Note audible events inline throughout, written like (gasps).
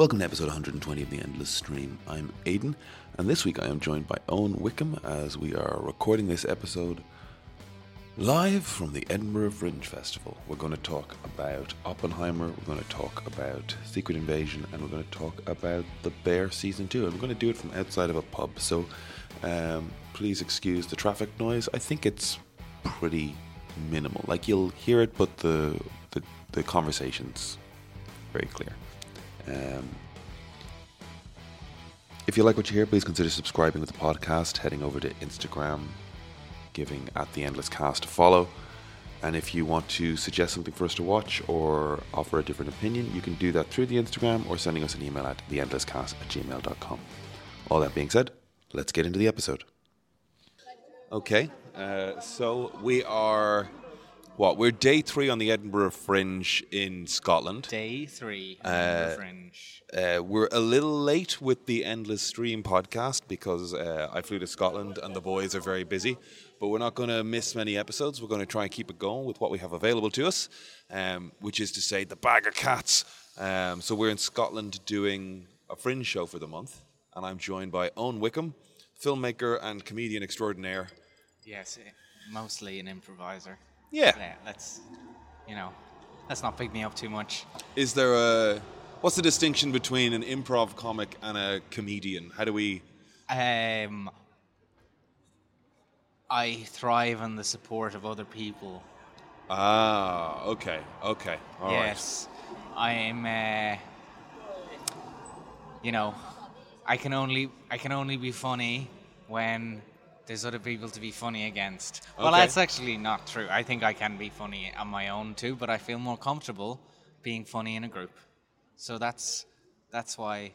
Welcome to episode 120 of The Endless Stream. I'm Aidan, and this week I am joined by Eoin Wickham as we are recording this episode live from the Edinburgh Fringe Festival. We're going to talk about Oppenheimer, we're going to talk about Secret Invasion, and we're going to talk about The Bear Season 2. And we're going to do it from outside of a pub, so um, please excuse the traffic noise. I think it's pretty minimal. Like you'll hear it, but the, the, the conversation's very clear. Um, if you like what you hear, please consider subscribing to the podcast, heading over to Instagram, giving at the Endless Cast a follow. And if you want to suggest something for us to watch or offer a different opinion, you can do that through the Instagram or sending us an email at theendlesscast at gmail.com. All that being said, let's get into the episode. Okay, uh, so we are what? We're day three on the Edinburgh Fringe in Scotland. Day three, uh, Fringe. Uh, we're a little late with the Endless Stream podcast because uh, I flew to Scotland and the boys are very busy. But we're not going to miss many episodes. We're going to try and keep it going with what we have available to us, um, which is to say, the bag of cats. Um, so we're in Scotland doing a Fringe show for the month, and I'm joined by Eoin Wickham, filmmaker and comedian extraordinaire. Yes, eh, mostly an improviser. Yeah. Yeah, let's, you know, let's not pick me up too much. Is there a what's the distinction between an improv comic and a comedian? How do we? Um, I thrive on the support of other people. Ah, okay, okay, all right. yes, I'm. Uh, you know, I can only I can only be funny when there's other people to be funny against. Well, that's actually not true. I think I can be funny on my own too, but I feel more comfortable being funny in a group. So that's that's why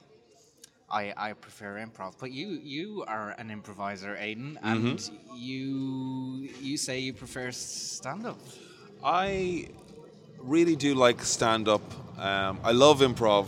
I I prefer improv. But you you are an improviser, Aiden, and Mm-hmm. you you say you prefer stand up. I really do like stand up. Um, I love improv.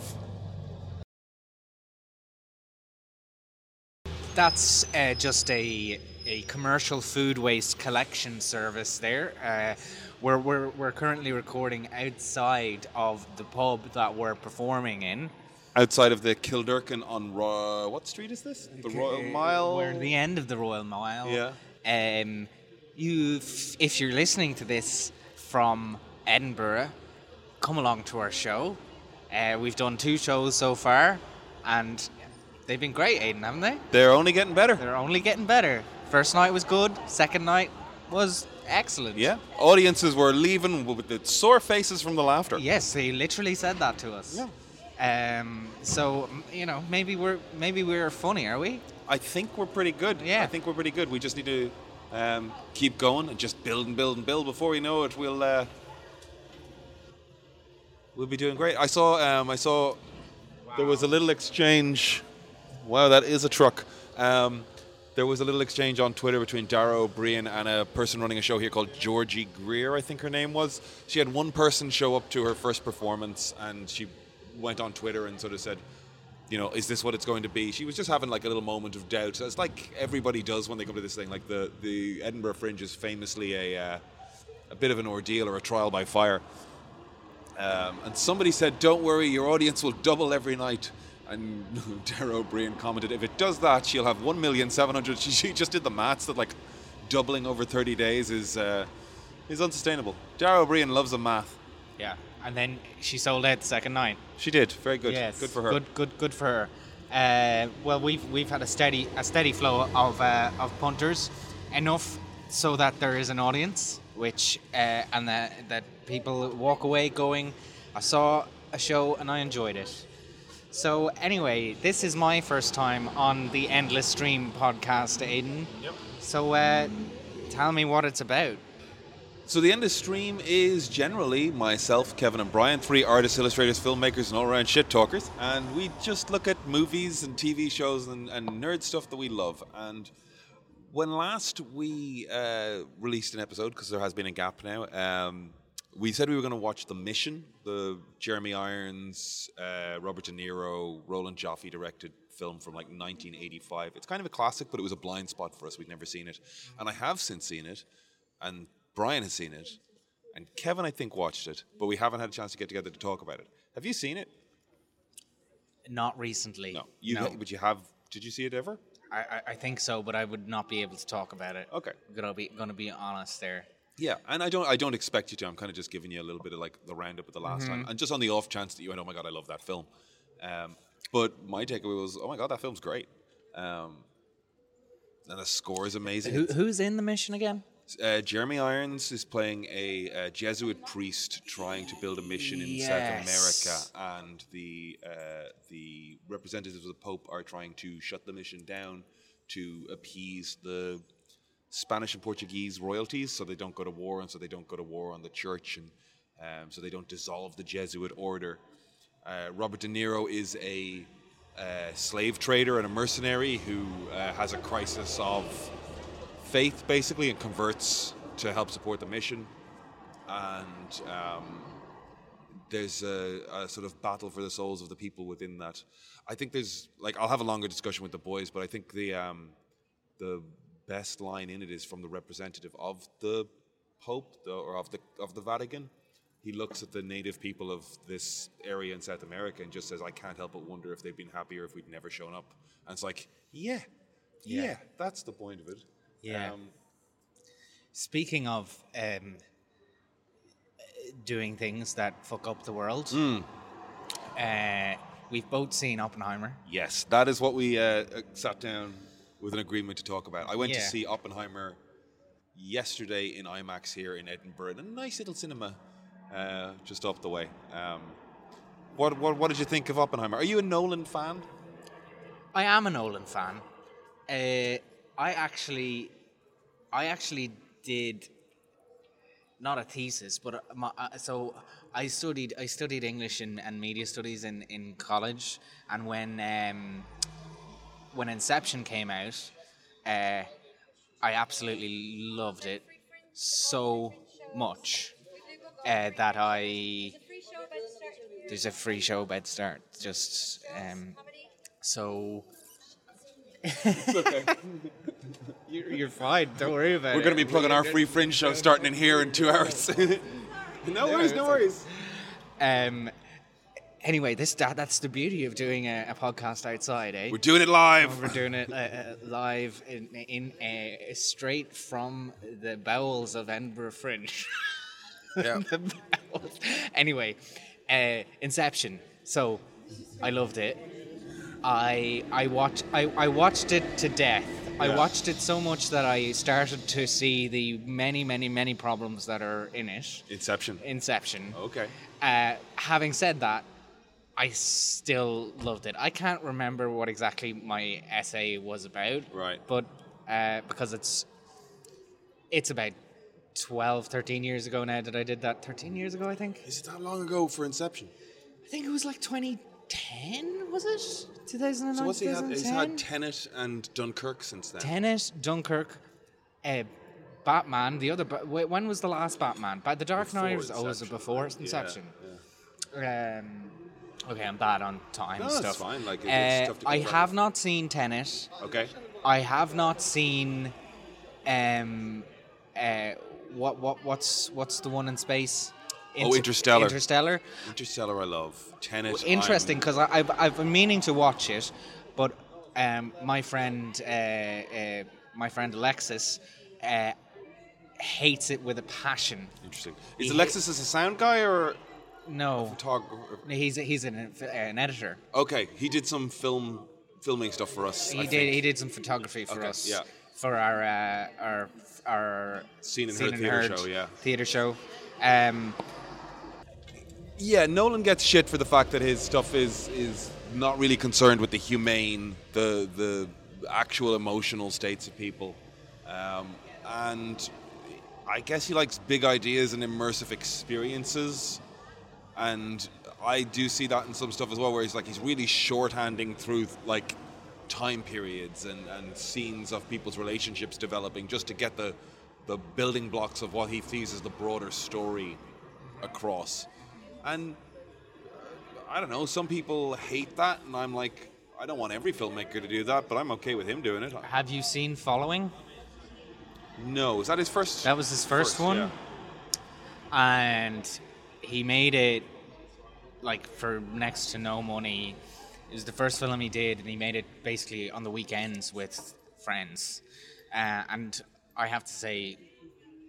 That's uh, just a a commercial food waste collection service there. Uh, we're, we're, we're currently recording outside of the pub that we're performing in. Outside of the Kilderkin on Ro- what street is this? The Royal Mile. We're at the end of the Royal Mile. Yeah. Um, you, if you're listening to this from Edinburgh, come along to our show. Uh, we've done two shows so far, and they've been great, Aiden, haven't they? They're only getting better. They're only getting better. First night was good. Second night was excellent. Yeah. Audiences were leaving with the sore faces from the laughter. Yes, they literally said that to us. Yeah. Um, so you know, maybe we're maybe we're funny, are we? I think we're pretty good. Yeah. I think we're pretty good. We just need to um, keep going and just build and build and build. Before we know it, we'll uh, we'll be doing great. I saw um, I saw there was a little exchange. Wow, that is a truck. Um, there was a little exchange on Twitter between Dara Ó Briain and a person running a show here called Georgie Greer, I think her name was. She had one person show up to her first performance and she went on Twitter and sort of said, you know, is this what it's going to be? She was just having like a little moment of doubt. It's like everybody does when they come to this thing. Like the, the Edinburgh Fringe is famously a, uh, a bit of an ordeal or a trial by fire. Um, and somebody said, "Don't worry, your audience will double every night." And (laughs) Dara Ó Briain commented, "If it does that, she'll have one million seven hundred. (laughs) She, she just did the maths that like doubling over thirty days is uh, is unsustainable. Dara Ó Briain loves the math. Yeah. And then she sold out the second night. She did very good. Yes. Good for her. Good, good, good for her. Uh, well, we've we've had a steady a steady flow of uh, of punters, enough so that there is an audience, which uh, and that that people walk away going, I saw a show and I enjoyed it. So anyway, this is my first time on the Endless Stream podcast, Aiden. Yep. So uh, tell me what it's about. So the Endless stream is generally myself, Kevin, and Brian, three artists, illustrators, filmmakers, and all-around shit talkers, and we just look at movies and TV shows and, and nerd stuff that we love. And when last we uh, released an episode, because there has been a gap now, um, we said we were going to watch The Mission, the Jeremy Irons, uh, Robert De Niro, Roland Joffe directed film from like 1985. It's kind of a classic, but it was a blind spot for us. We'd never seen it, and I have since seen it, and Brian has seen it, and Kevin I think watched it, but we haven't had a chance to get together to talk about it. Have you seen it? Not recently. No, you. no. But you have. Did you see it ever? I, I, think so, but I would not be able to talk about it. Okay. I'm gonna be gonna be honest there. Yeah, and I don't. I don't expect you to. I'm kind of just giving you a little bit of like the roundup of the last time, and just on the off chance that you went, "Oh my god, I love that film." Um, but my takeaway was, "Oh my god, that film's great." Um, and the score is amazing. Who, who's in the mission again? Uh, Jeremy Irons is playing a, uh Jesuit priest trying to build a mission in Yes. South America, and the uh, the representatives of the Pope are trying to shut the mission down to appease the Spanish and Portuguese royalties, so they don't go to war, and so they don't go to war on the church, and um, so they don't dissolve the Jesuit order. Uh, Robert De Niro is a uh, slave trader and a mercenary who uh, has a crisis of faith, basically, and converts to help support the mission. And um, there's a, a sort of battle for the souls of the people within that. I think there's like I'll have a longer discussion with the boys, but I think the um, the best line in it is from the representative of the Pope the, or of the of the Vatican. He looks at the native people of this area in South America and just says, "I can't help but wonder if they'd been happier if we'd never shown up." And it's like, yeah, yeah, Yeah. that's the point of it. Yeah. Um, Speaking of um, doing things that fuck up the world, Hmm. uh, we've both seen Oppenheimer. Yes, that is what we uh, uh, sat down with an agreement to talk about. I went to see Oppenheimer yesterday in IMAX here in Edinburgh, in a nice little cinema uh, just up the way. Um, what, what what did you think of Oppenheimer? Are you a Nolan fan? I am a Nolan fan. Uh, I actually, I actually did not a thesis, but uh, my, uh, so I studied I studied English and, and media studies in, in college, and when um, when Inception came out, uh, I absolutely loved it so much uh, that I there's a free show about to start. Just um, so. (laughs) you're, you're fine. Don't worry about it. We're going to be plugging our free fringe show starting in here in two hours. (laughs) no worries, no worries. Um. Anyway, this that, that's the beauty of doing a, a podcast outside, eh? We're doing it live. We're doing it uh, uh, live in, in uh, straight from the bowels of Edinburgh Fringe. (laughs) Yeah. (laughs) Anyway, uh, Inception. So, I loved it. I I watched I, I watched it to death. I watched it so much that I started to see the many many many problems that are in it. Inception. Inception. Okay. Uh, having said that, I still loved it. I can't remember what exactly my essay was about. Right. But uh, because it's it's about 12, 13 years ago now that I did that. 13 years ago, I think. Is it that long ago for Inception? I think it was like 2010, was it? 2009, So what's he had? He's had Tenet and Dunkirk since then. Tenet, Dunkirk, uh, Batman. The other. Ba- when was the last Batman? But the Dark Before Knight. was- Oh, was Inception. before Yeah, Inception? yeah. Um, okay, I'm bad on time No, that's stuff. fine, like, it's Uh, tough to I have not seen Tenet. Okay. I have not seen. Um, uh, what what what's what's the one in space? Oh, Interstellar. Interstellar. Interstellar, I love. Tenet. Interesting because I've I've been meaning to watch it, but um, my friend uh, uh, my friend Alexis uh, hates it with a passion. Interesting. Is He- Alexis as a sound guy or No, photographer? he's he's an, an editor. Okay, he did some film filming stuff for us. He I did think. he did some photography for Okay, us. yeah. For our uh, our our Seen and Heard theatre show, yeah. Theater show. Um, Yeah, Nolan gets shit for the fact that his stuff is is not really concerned with the humane, the the actual emotional states of people, um, and I guess he likes big ideas and immersive experiences, and I do see that in some stuff as well, where he's like he's really shorthanding through like time periods and, and scenes of people's relationships developing just to get the the building blocks of what he sees as the broader story across. And uh, I don't know, some people hate that, and I'm like, I don't want every filmmaker to do that, but I'm okay with him doing it. have you seen Following? No, is that his first? That was his first, one, yeah. and he made it like for next to no money. It was the first film he did, and he made it basically on the weekends with friends. Uh, and I have to say,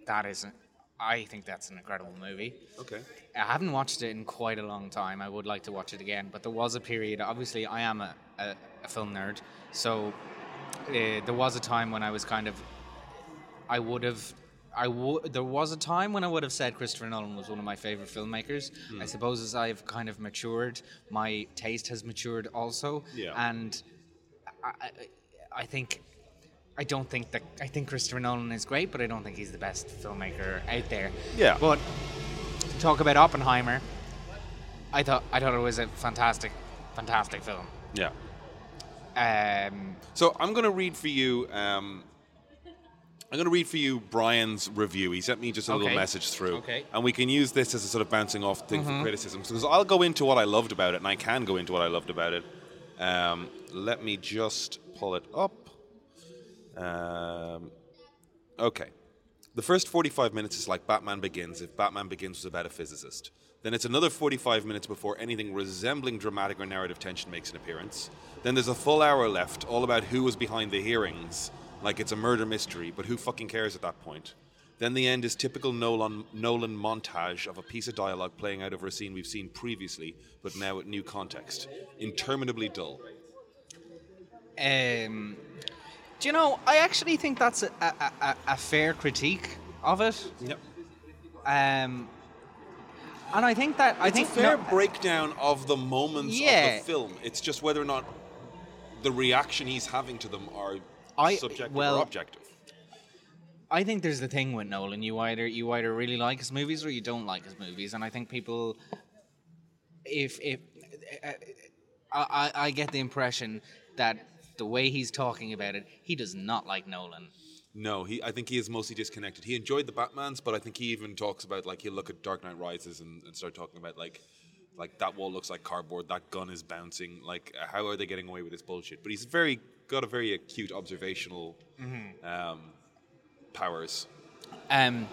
that is, I think that's an incredible movie. Okay. I haven't watched it in quite a long time. I would like to watch it again, but there was a period. Obviously, I am a, a, a film nerd, so uh, there was a time when I was kind of, I would have. I w- there was a time when I would have said Christopher Nolan was one of my favorite filmmakers. I suppose as I've kind of matured, my taste has matured also. Yeah. And I, I, I think I don't think that I think Christopher Nolan is great, but I don't think he's the best filmmaker out there. Yeah. But to talk about Oppenheimer, I thought I thought it was a fantastic, fantastic film. Yeah. Um, So I'm going to read for you. Um, I'm going to read for you Brian's review. He sent me just a little message through, Okay. and we can use this as a sort of bouncing off thing for criticism. Because I'll go into what I loved about it, and I can go into what I loved about it. Um, let me just pull it up. Um, okay. The first 45 minutes is like Batman Begins if Batman Begins was about a physicist. Then it's another 45 minutes before anything resembling dramatic or narrative tension makes an appearance. Then there's a full hour left, all about who was behind the hearings, like it's a murder mystery, but who fucking cares at that point? Then the end is typical Nolan, Nolan montage of a piece of dialogue playing out over a scene we've seen previously, but now with new context. Interminably dull. um, do you know? I actually think that's a, a, a, a fair critique of it. Yep. Um, and I think that I It's think a fair no- breakdown of the moments Yeah. of the film. It's just whether or not the reaction he's having to them are I- subjective well- or objective. I think there's the thing with Nolan. You either you either really like his movies or you don't like his movies, and I think people, if if uh, I, I I get the impression that the way he's talking about it, he does not like Nolan. No, he. I think he is mostly disconnected. He enjoyed the Batman's, but I think he even talks about like he'll look at Dark Knight Rises and, and start talking about like like that wall looks like cardboard, that gun is bouncing. Like how are they getting away with this bullshit? But he's very got a very acute observational um, powers. Um,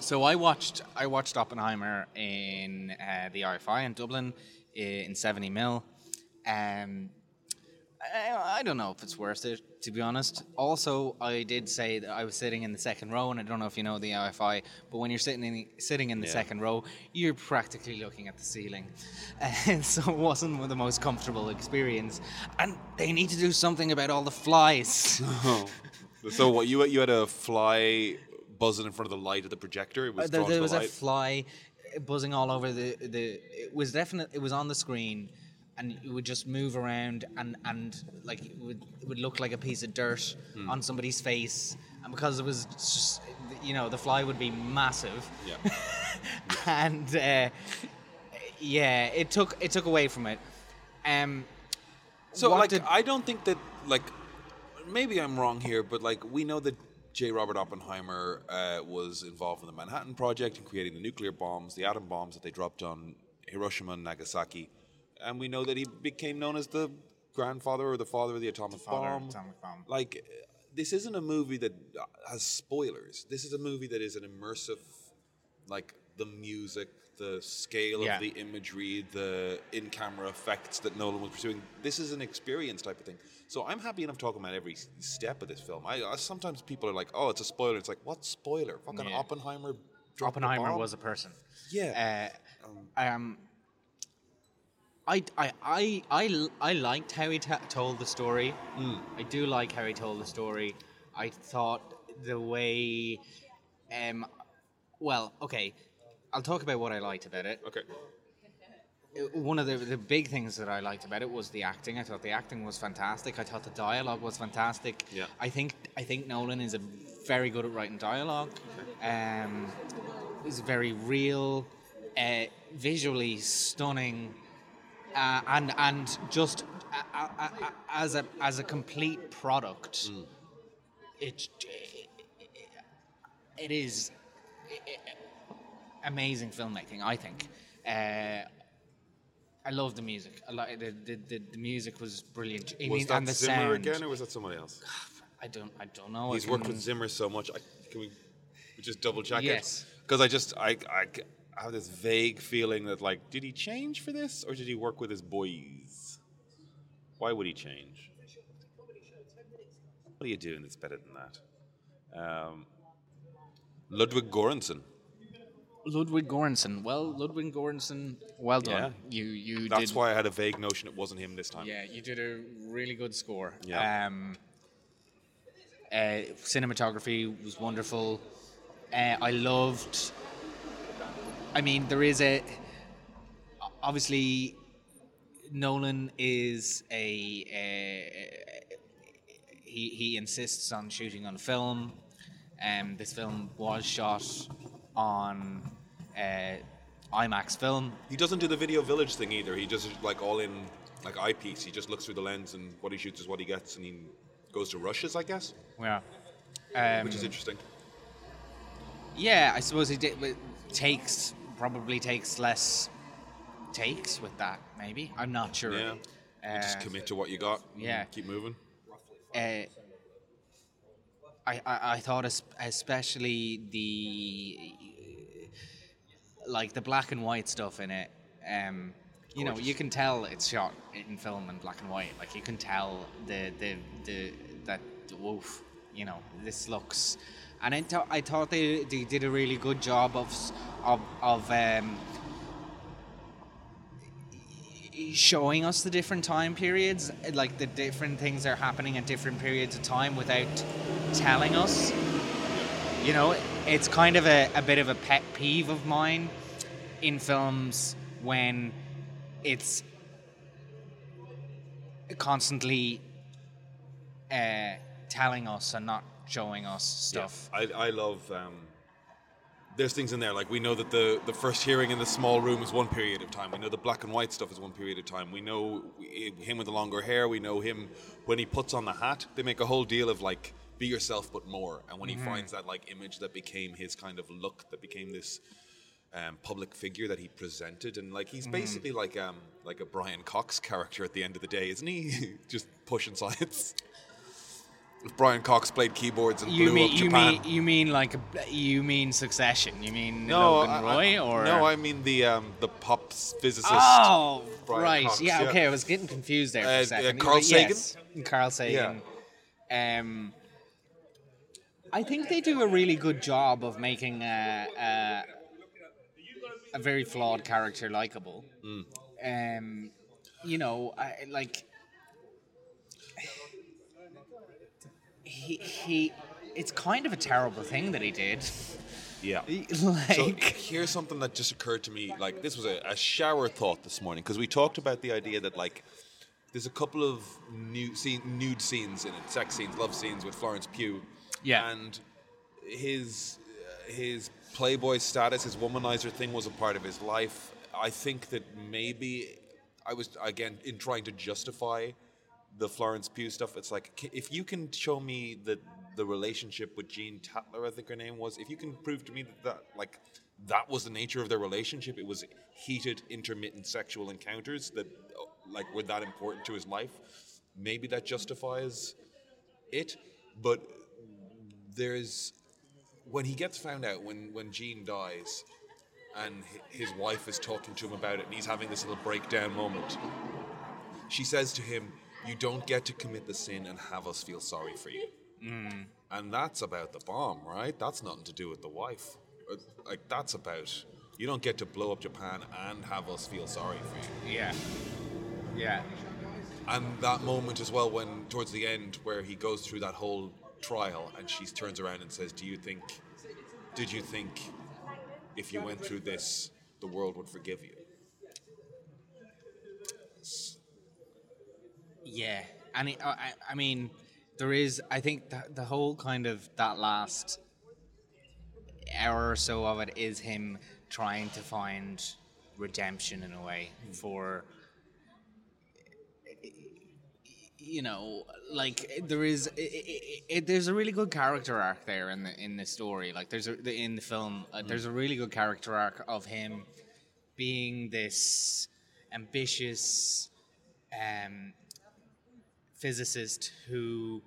so I watched I watched Oppenheimer in uh, the RFI in Dublin in 70 mil. Um, I, I don't know if it's worth it to be honest. Also, I did say that I was sitting in the second row, and I don't know if you know the RFI, but when you're sitting in the, sitting in the Yeah. second row, you're practically looking at the ceiling, (laughs) and so it wasn't the most comfortable experience. And they need to do something about all the flies. (laughs) so what you you had a fly buzzing in front of the light of the projector? It was Uh, there, there the was a fly buzzing all over the the. It was definite. It was on the screen, and it would just move around, and and like it would it would look like a piece of dirt Hmm. on somebody's face, and because it was just you know the fly would be massive, yeah. (laughs) and uh, yeah, it took it took away from it. Um, So like did- I don't think that like maybe I'm wrong here, but like we know that J. Robert Oppenheimer uh, was involved in the Manhattan Project in creating the nuclear bombs, the atom bombs that they dropped on Hiroshima and Nagasaki, and we know that he became known as the grandfather or the father of the atomic of bomb. atomic bomb. Like this isn't a movie that has spoilers. This is a movie that is an immersive, like the music, the scale Yeah. of the imagery, the in-camera effects that Nolan was pursuing. This is an experience type of thing. So I'm happy enough talking about every step of this film. I, I sometimes people are like, "Oh, it's a spoiler." It's like, what spoiler? Fucking Yeah. Oppenheimer. Oppenheimer was a person. Yeah. Uh, um, I, I, I, I, I liked how he ta told the story. I do like how he told the story. I thought the way, um, well, okay, I'll talk about what I liked about it. okay. Uh, One of the, the big things that I liked about it was the acting. I thought the acting was fantastic. I thought the dialogue was fantastic. Yeah. I think I think Nolan is a very good at writing dialogue. Um, he's very real, uh, visually stunning, uh, and and just uh, uh, uh, as a as a complete product, it, it is amazing filmmaking. I think. Uh, I love the music. I like the, the, the, the music was brilliant. Was mean, that and the Zimmer sound. again, or was that somebody else? (sighs) I don't. I don't know. He's worked with Zimmer so much. I, can we just double check Yes. it? Because I just I, I I have this vague feeling that like, did he change for this, or did he work with his boys? Why would he change? What are you doing that's better than that? Um, Ludwig Göransson. Ludwig Göransson. Well, Ludwig Göransson, well done. You you That's did why I had a vague notion it wasn't him this time. Yeah, you did a really good score. Yeah. Um, uh, cinematography was wonderful. Uh, I loved. I mean, there is a. Obviously, Nolan is a. a he he insists on shooting on film. Um, this film was shot on uh, IMAX film. He doesn't do the video village thing either. He does it like all in like eyepiece. He just looks through the lens and what he shoots is what he gets, and he goes to rushes, I guess, Yeah. Um, which is interesting. Yeah, I suppose he did, takes probably takes less takes with that. Maybe I'm not sure. Yeah. Uh, just commit to what you got. and yeah. Keep moving. uh, I, I I thought especially the like the black and white stuff in it. Um, you know, you can tell it's shot in film and black and white. Like you can tell the the the that woof. You know, this looks. And I, thought I thought they, they did a really good job of of of um, showing us the different time periods, like the different things are happening at different periods of time without telling us. You know, it's kind of a, a bit of a pet peeve of mine in films when it's constantly uh, telling us and not showing us stuff. I, I love. Um, there's things in there like we know that the the first hearing in the small room is one period of time. We know the black and white stuff is one period of time. We know him with the longer hair. We know him when he puts on the hat. They make a whole deal of like be yourself but more. And when he finds that like image that became his kind of look, that became this um, public figure that he presented, and like he's basically like um like a Brian Cox character at the end of the day, isn't he? (laughs) Just pushing science. If Brian Cox played keyboards and You blew mean up you Japan. mean you mean like you mean Succession? You mean no, Logan I- Roy or no? I mean the um, the pop physicist. Oh, Brian right. Cox, yeah, yeah. okay. I was getting confused there for Uh, uh, a second. Carl Sagan? yes, Carl Sagan. Yeah. Um, I think they do a really good job of making a, a, a very flawed character likable. Mm. Um, you know, I, like he he. It's kind of a terrible thing that he did. Yeah. (laughs) like, So here's something that just occurred to me. Like this was a, a shower thought this morning because we talked about the idea that like there's a couple of nude, scene, nude scenes in it, sex scenes, love scenes with Florence Pugh. Yeah. And his uh, his playboy status, his womanizer thing was a part of his life. I think that maybe I was again in trying to justify the Florence Pugh stuff. It's like if you can show me that the relationship with Jean Tatler, I think her name was, if you can prove to me that, that like that was the nature of their relationship, it was heated, intermittent sexual encounters that uh, like were that important to his life. Maybe that justifies it, but there's when he gets found out when when Jean dies and his wife is talking to him about it and he's having this little breakdown moment she says to him you don't get to commit the sin and have us feel sorry for you. And that's about the bomb right? That's nothing to do with the wife. Uh, like that's about you don't get to blow up japan and have us feel sorry for you. Yeah, yeah. and that moment as well when towards the end where he goes through that whole trial and she turns around and says do you think did you think if you went through this the world would forgive you Yeah, and it, I, I- mean, there is. I think the, the whole kind of that last hour or so of it is him trying to find redemption in a way for. You know, like there is, i i i there's a really good character arc there in the in the story. Like there's a in the film, uh, there's a really good character arc of him being this ambitious, um, physicist who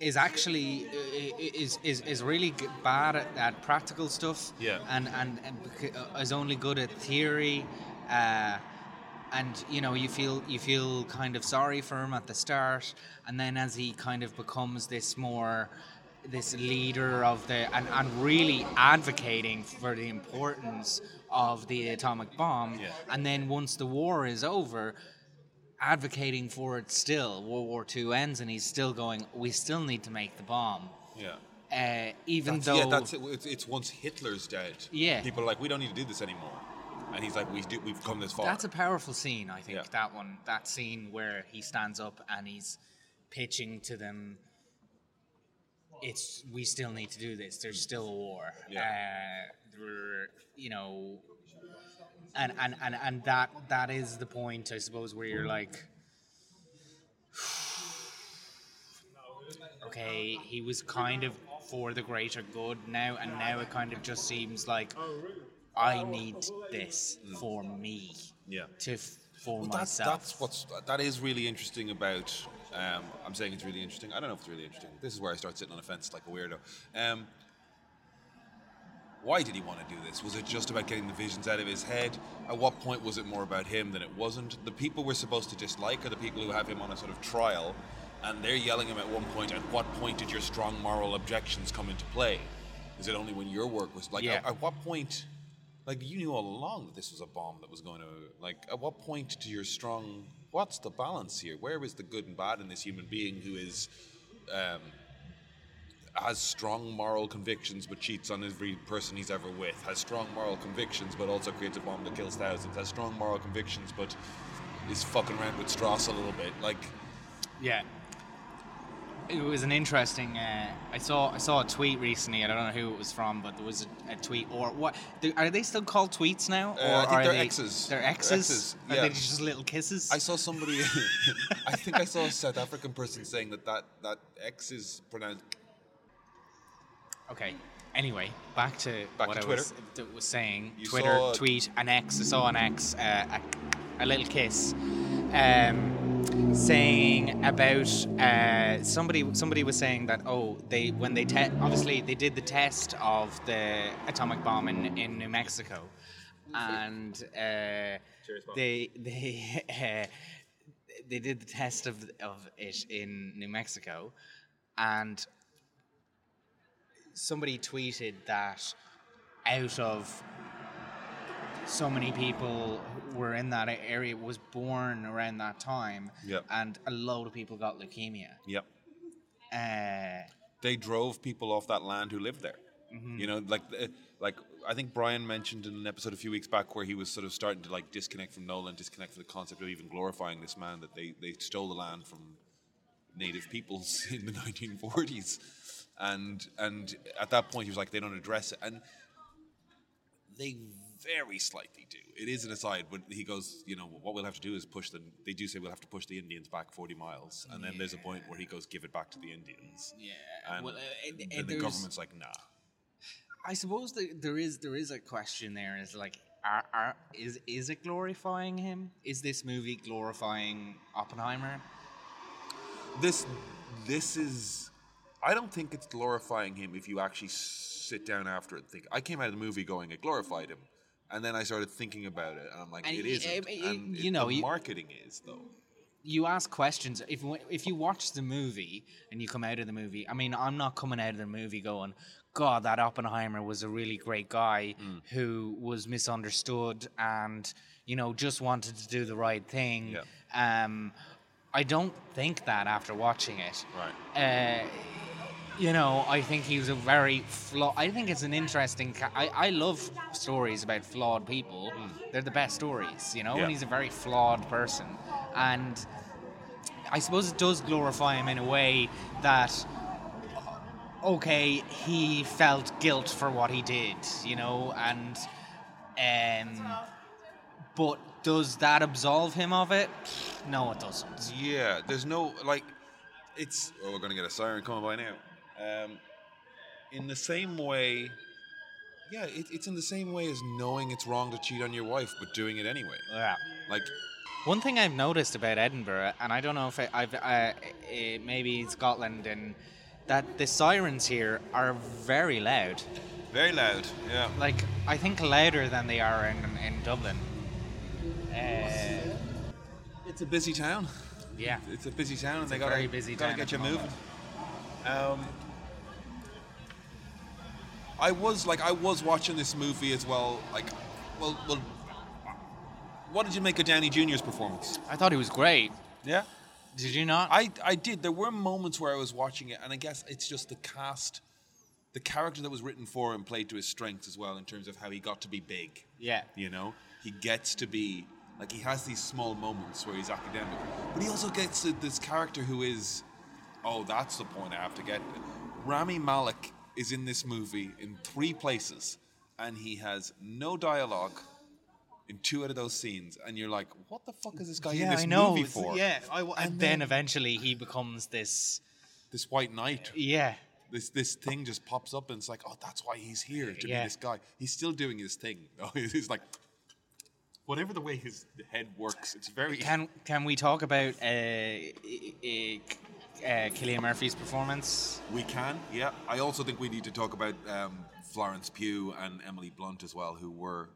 is actually is is, is really bad at, at practical stuff Yeah. and and, and uh, is only good at theory uh, and you know you feel you feel kind of sorry for him at the start, and then as he kind of becomes this more this leader of the and, and really advocating for the importance of the atomic bomb, Yeah. and then once the war is over. Advocating for it still, World War II ends, and he's still going. We still need to make the bomb, Yeah. uh, even That's, though yeah, that's it. It's, it's once Hitler's dead. Yeah. People are like, we don't need to do this anymore. And he's like, we do, we've come this far. That's a powerful scene, I think. Yeah. That one, that scene where he stands up and he's pitching to them. It's we still need to do this. There's still a war. Yeah. Uh, you know, and, and and and that that is the point, I suppose, where you're like. (sighs) Okay, he was kind of for the greater good now, and now it kind of just seems like I need this for me yeah. to f- for Well, that's, myself. that's what's that is really interesting about. Um, I'm saying it's really interesting. I don't know if it's really interesting. This is where I start sitting on a fence like a weirdo. Um, why did he want to do this? Was it just about getting the visions out of his head? At what point was it more about him than it wasn't? The people we're supposed to dislike are the people who have him on a sort of trial, and they're yelling him at one point. At what point did your strong moral objections come into play? Is it only when your work was like? Yeah. At, at what point? Like you knew all along that this was a bomb that was going to. Like, at what point do your strong? What's the balance here? Where is the good and bad in this human being who is? Um, has strong moral convictions but cheats on every person he's ever with, has strong moral convictions but also creates a bomb that kills thousands, has strong moral convictions but is fucking around with Strauss a little bit. Like, yeah. It was an interesting. Uh, I saw I saw a tweet recently. I don't know who it was from, but there was a, a tweet or what? Are they still called tweets now? Uh, or I think are they're they, X's. They're They're X's. X's, Are yeah. they just little kisses? I saw somebody, (laughs) I think I saw a South (laughs) African person saying that that, that X is pronounced. Okay. Anyway, back to Back what to I was, was saying. You Twitter tweet an X. I saw an X, uh, a, a little kiss, um, saying about uh, somebody. Somebody was saying that oh, they when they te- obviously they did the test of the atomic bomb in, in New Mexico, and uh, they (laughs) they uh, they did the test of of it in New Mexico, and somebody tweeted that out of so many people who were in that area was born around that time Yep. and a load of people got leukemia Yep. uh, They drove people off that land who lived there. You know, like, uh, like I think Brian mentioned in an episode a few weeks back where he was sort of starting to like disconnect from Nolan, disconnect from the concept of even glorifying this man that they, they stole the land from native peoples (laughs) in the 1940s, and and at that point he was like they don't address it, and they very slightly do. It is an aside, but he goes, you know, what we'll have to do is push the. They do say we'll have to push the Indians back 40 miles, and then there's a point where he goes, give it back to the Indians. yeah And well, uh, it- it- then the government's like, nah. I suppose the, there is there is a question there is like are, are, is is it glorifying him is this movie glorifying Oppenheimer This, this is. I don't think it's glorifying him if you actually sit down after it and think. I came out of the movie going, it glorified him. And then I started thinking about it, and I'm like, And it isn't. and you it- know, you- marketing is though. you ask questions if if you watch the movie and you come out of the movie i mean i'm not coming out of the movie going god that oppenheimer was a really great guy Mm. who was misunderstood and you know just wanted to do the right thing Yeah. um i don't think that after watching it Right. uh, you know, I think he was a very flawed. I think it's an interesting. Ca- I I love stories about flawed people. They're the best stories, you know. Yeah. And he's a very flawed person, and I suppose it does glorify him in a way that. Okay, he felt guilt for what he did, you know, and um, but does that absolve him of it? No, it doesn't. Yeah, there's no like, it's. Oh, we're gonna get a siren coming by now. Um, in the same way, yeah, it, it's in the same way as knowing it's wrong to cheat on your wife, but doing it anyway. Yeah. Like, One thing I've noticed about Edinburgh, and I don't know if I, I've uh, uh, maybe Scotland, and that the sirens here are very loud. very loud. Yeah. Like I think louder than they are in in Dublin. Uh, it's a busy town. Yeah. It's a busy town, and they a got very busy gotta get you moving. Um, I was like, I was watching this movie as well. Like, well, well, what did you make of Downey Jr.'s performance? I thought he was great. Yeah, Did you not? I I did. There were moments where I was watching it, and I guess it's just the cast, the character that was written for him played to his strengths as well in terms of how he got to be big. yeah. You know, he gets to be like he has these small moments where he's academic, but he also gets this character who is, oh, that's the point I have to get. Rami Malek is in this movie in three places, and he has no dialogue in two out of those scenes, and you're like, what the fuck is this guy in yeah, this I know. movie it's- for? Yeah, I, and, And then, then- eventually he becomes this. This white knight. Yeah, This this thing just pops up and it's like, oh, that's why he's here to Yeah. be this guy. He's still doing his thing. (laughs) though. he's like, whatever the way his head works, it's very. Can can we talk about uh, uh, uh, Cillian Murphy's performance? We can, yeah. I also think we need to talk about um, Florence Pugh and Emily Blunt as well, who were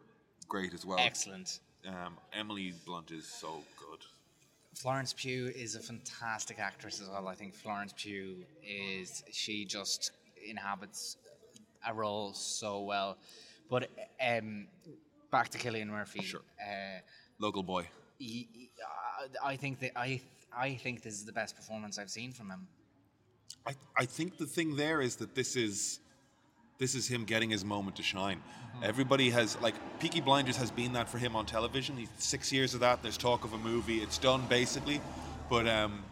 great as well. Excellent. Um, Emily Blunt is so good. Florence Pugh is a fantastic actress as well. I think Florence Pugh is she just inhabits a role so well. But um, back to Cillian Murphy. Sure. Uh, Local boy. he- uh, I think that I I think this is the best performance I've seen from him. I, I think the thing there is that this is this is him getting his moment to shine. Everybody has like Peaky Blinders has been that for him on television. He's six years of that. There's talk of a movie. It's done basically, but um,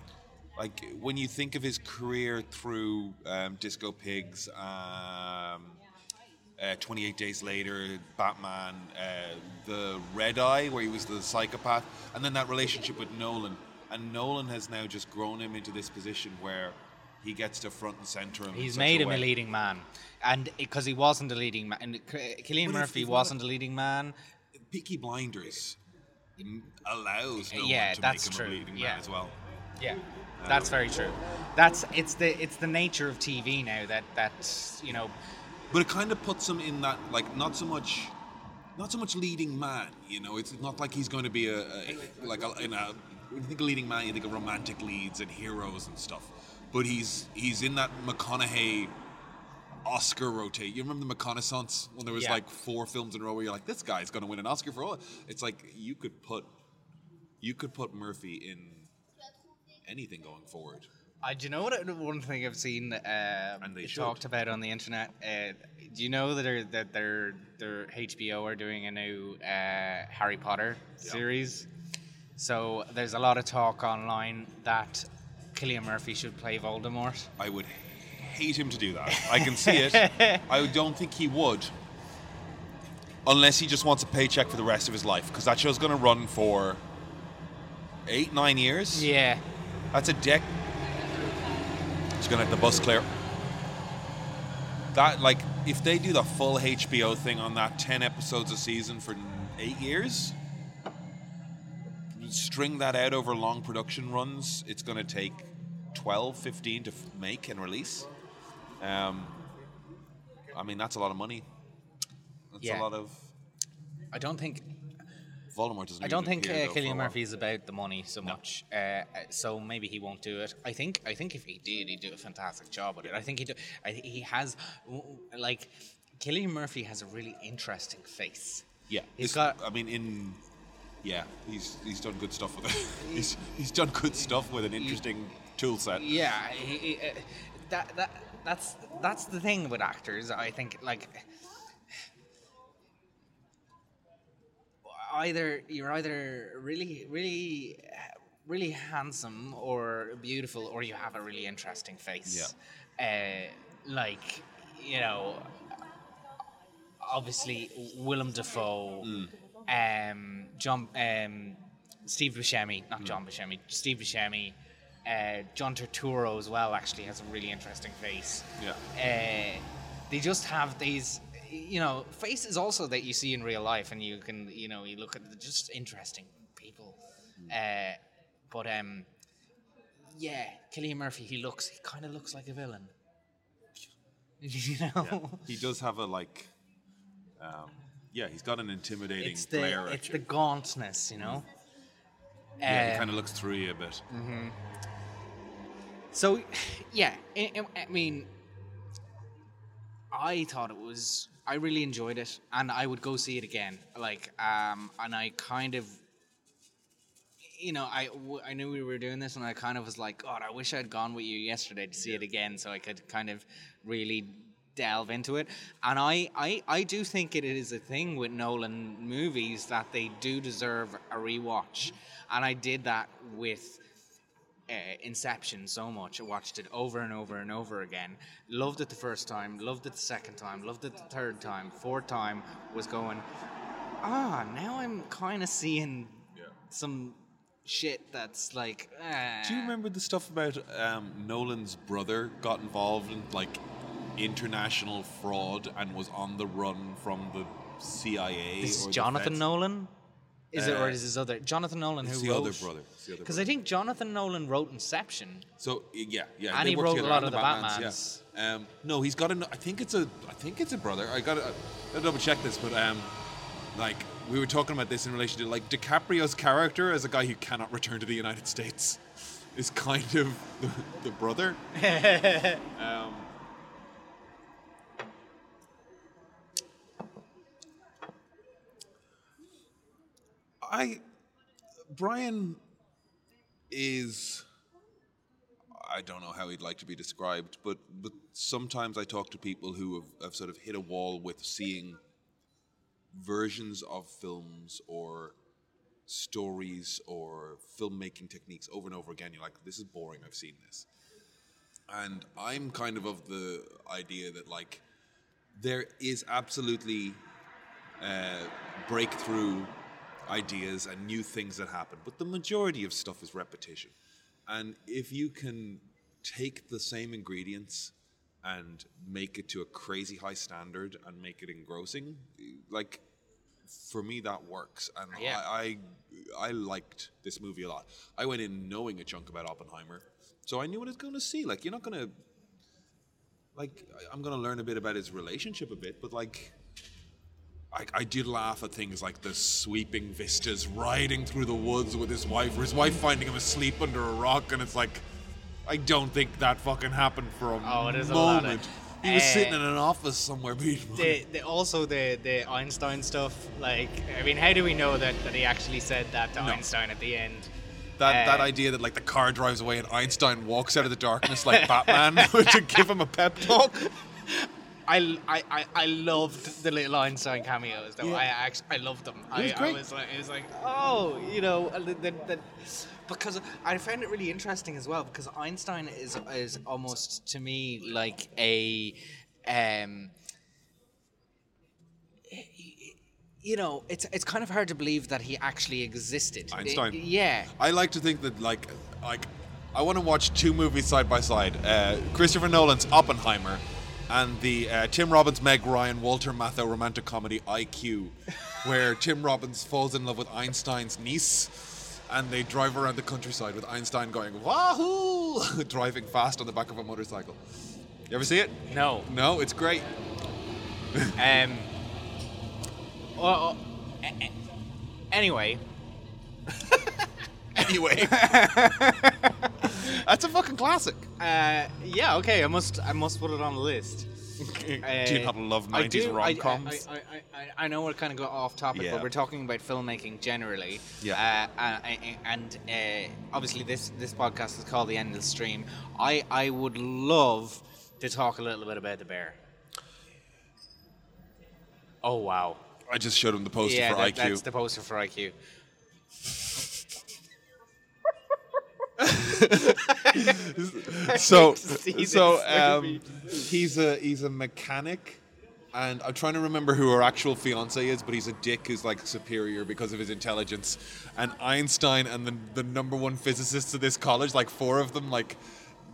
like when you think of his career through um, Disco Pigs, um, uh, 28 Days Later, Batman, uh, the Red Eye, where he was the psychopath, and then that relationship with Nolan. And Nolan has now just grown him into this position where he gets to front and center him. He's made a him a leading man, and because he wasn't a leading man, and Cillian But Murphy wasn't a leading man. Peaky Blinders allows Nolan Yeah, to that's make him true. a leading Yeah. man as well. Yeah, um, that's very true. That's it's the it's the nature of TV now that that you know But it kind of puts him in that like not so much, not so much leading man. You know, it's not like he's going to be a, a like a, in a. When you think of leading man, you think of romantic leads and heroes and stuff. But he's he's in that McConaughey Oscar rotate. You remember the McConaissance when there was Yeah. like four films in a row where you're like, this guy's going to win an Oscar for all. It's like you could put you could put Murphy in anything going forward. I do you know what one thing I've seen um, they talked about on the internet. Uh, do you know that they're, that their their HBO are doing a new uh, Harry Potter series? So there's a lot of talk online that Cillian Murphy should play Voldemort. I would hate him to do that. I can see it. (laughs) I don't think he would. Unless he just wants a paycheck for the rest of his life. Because that show's going to run for eight, nine years. Yeah, That's a deck. He's going to have the bus clear. That, like, if they do the full HBO thing on that 10 episodes a season for eight years, string that out over long production runs, it's going to take 12, 15 to f- make and release. Um, I mean, that's a lot of money. That's Yeah. a lot of. I don't think Voldemort doesn't. I don't think uh, though, for a Cillian. Murphy is about the money so much. Uh, uh, so maybe he won't do it. I think. I think if he did, he'd do a fantastic job with it. I think he do. I, he has, like, Cillian Murphy has a really interesting face. Yeah, He's got- I mean, in yeah, he's he's done good stuff with it. (laughs) he's he's done good stuff with an interesting tool set. Yeah, he, he, uh, that that that's that's the thing with actors. I think like either you're either really really really handsome or beautiful, or you have a really interesting face. Yeah. Uh, like you know, obviously Willem Dafoe, um, John, um, Steve Buscemi, not John Buscemi, Steve Buscemi. Uh, John Turturro as well actually has a really interesting face. Yeah. Uh, they just have these, you know, faces also that you see in real life, and you can, you know, you look at just interesting people. Uh, but um, yeah, Cillian Murphy, he looks, he kind of looks like a villain. (laughs) you know, He does have a like, um, yeah, he's got an intimidating it's the glare at it's the gauntness, you know. Yeah, he Um, kind of looks through you a bit. So, (laughs) yeah, I, I- mean, I thought it was. I really enjoyed it, and I would go see it again. Like, um, and I kind of, you know, I, w- I knew we were doing this, and I kind of was like, God, I wish I'd gone with you yesterday to see it again, so I could kind of really delve into it. And I, I, I do think it is a thing with Nolan movies that they do deserve a rewatch, and I did that with uh, Inception so much. I watched it over and over and over again. Loved it the first time, loved it the second time, loved it the third time, fourth time was going, ah, now I'm kind of seeing some shit that's like. Do you remember the stuff about um, Nolan's brother got involved in like international fraud and was on the run from the CIA? This is or the Jonathan feds? Nolan? Is it, or Uh, is his other Jonathan Nolan It's who the wrote? other brother. It's the other Because I think Jonathan Nolan wrote Inception. So yeah, yeah, And they he work wrote a lot of the Batmans. Yeah. Um, no, he's got a. I think it's a. I think it's a brother. I got to double check this, but um, like we were talking about this in relation to like DiCaprio's character as a guy who cannot return to the United States (laughs) is kind of the, the brother. (laughs) um, I Brian is I don't know how he'd like to be described, but but sometimes I talk to people who have, have sort of hit a wall with seeing versions of films or stories or filmmaking techniques over and over again. You're like, this is boring. I've seen this, and I'm kind of of the idea that like there is absolutely uh, breakthrough ideas and new things that happen, but the majority of stuff is repetition. And if you can take the same ingredients and make it to a crazy high standard and make it engrossing, like for me that works. And Yeah. I, I I liked this movie a lot. I went in knowing a chunk about Oppenheimer, so I knew what I was going to see. Like you're not going to like I'm going to learn a bit about his relationship a bit, but like I, I did laugh at things like the sweeping vistas, riding through the woods with his wife, or his wife finding him asleep under a rock, and it's like, I don't think that fucking happened for a Oh, there's a moment. he was Eh. sitting in an office somewhere (laughs) the, the also the the Einstein stuff. Like, I mean, how do we know that, that he actually said that to No. Einstein at the end? that that eh. idea that like the car drives away and Einstein walks out of the darkness like Batman (laughs) to give him a pep talk. (laughs) I, I, I, I loved the little Einstein cameos though. Yeah. I actually I loved them. It was I, I great. was like it was like oh you know then, then, because I found it really interesting as well because Einstein is is almost to me like a um you know it's it's kind of hard to believe that he actually existed. Einstein. yeah. I like to think that like like I want to watch two movies side by side. Uh, Christopher Nolan's Oppenheimer and the uh, Tim Robbins, Meg Ryan, Walter Matthau romantic comedy IQ, where Tim Robbins falls in love with Einstein's niece. And they drive around the countryside with Einstein going wahoo, (laughs) driving fast on the back of a motorcycle. You ever see it? No. No, it's great. (laughs) Um. Well, a- a- anyway, (laughs) Anyway, that's a fucking classic. uh, yeah, okay. I must, I must put it on the list. (laughs) Do you not love I 90s do- I- rom coms? I, I, I, I, know we're kind of got off topic, Yeah. but we're talking about filmmaking generally. Yeah. Uh, and and uh, obviously, this this podcast is called the Endless Stream. I I would love to talk a little bit about the bear. Oh wow! I just showed him the poster yeah, for that- IQ. that's the poster for IQ. (laughs) so so um, he's a he's a mechanic and I'm trying to remember who her actual fiance is, but he's a dick who's like superior because of his intelligence. And Einstein and the, the number one physicists of this college, like four of them, like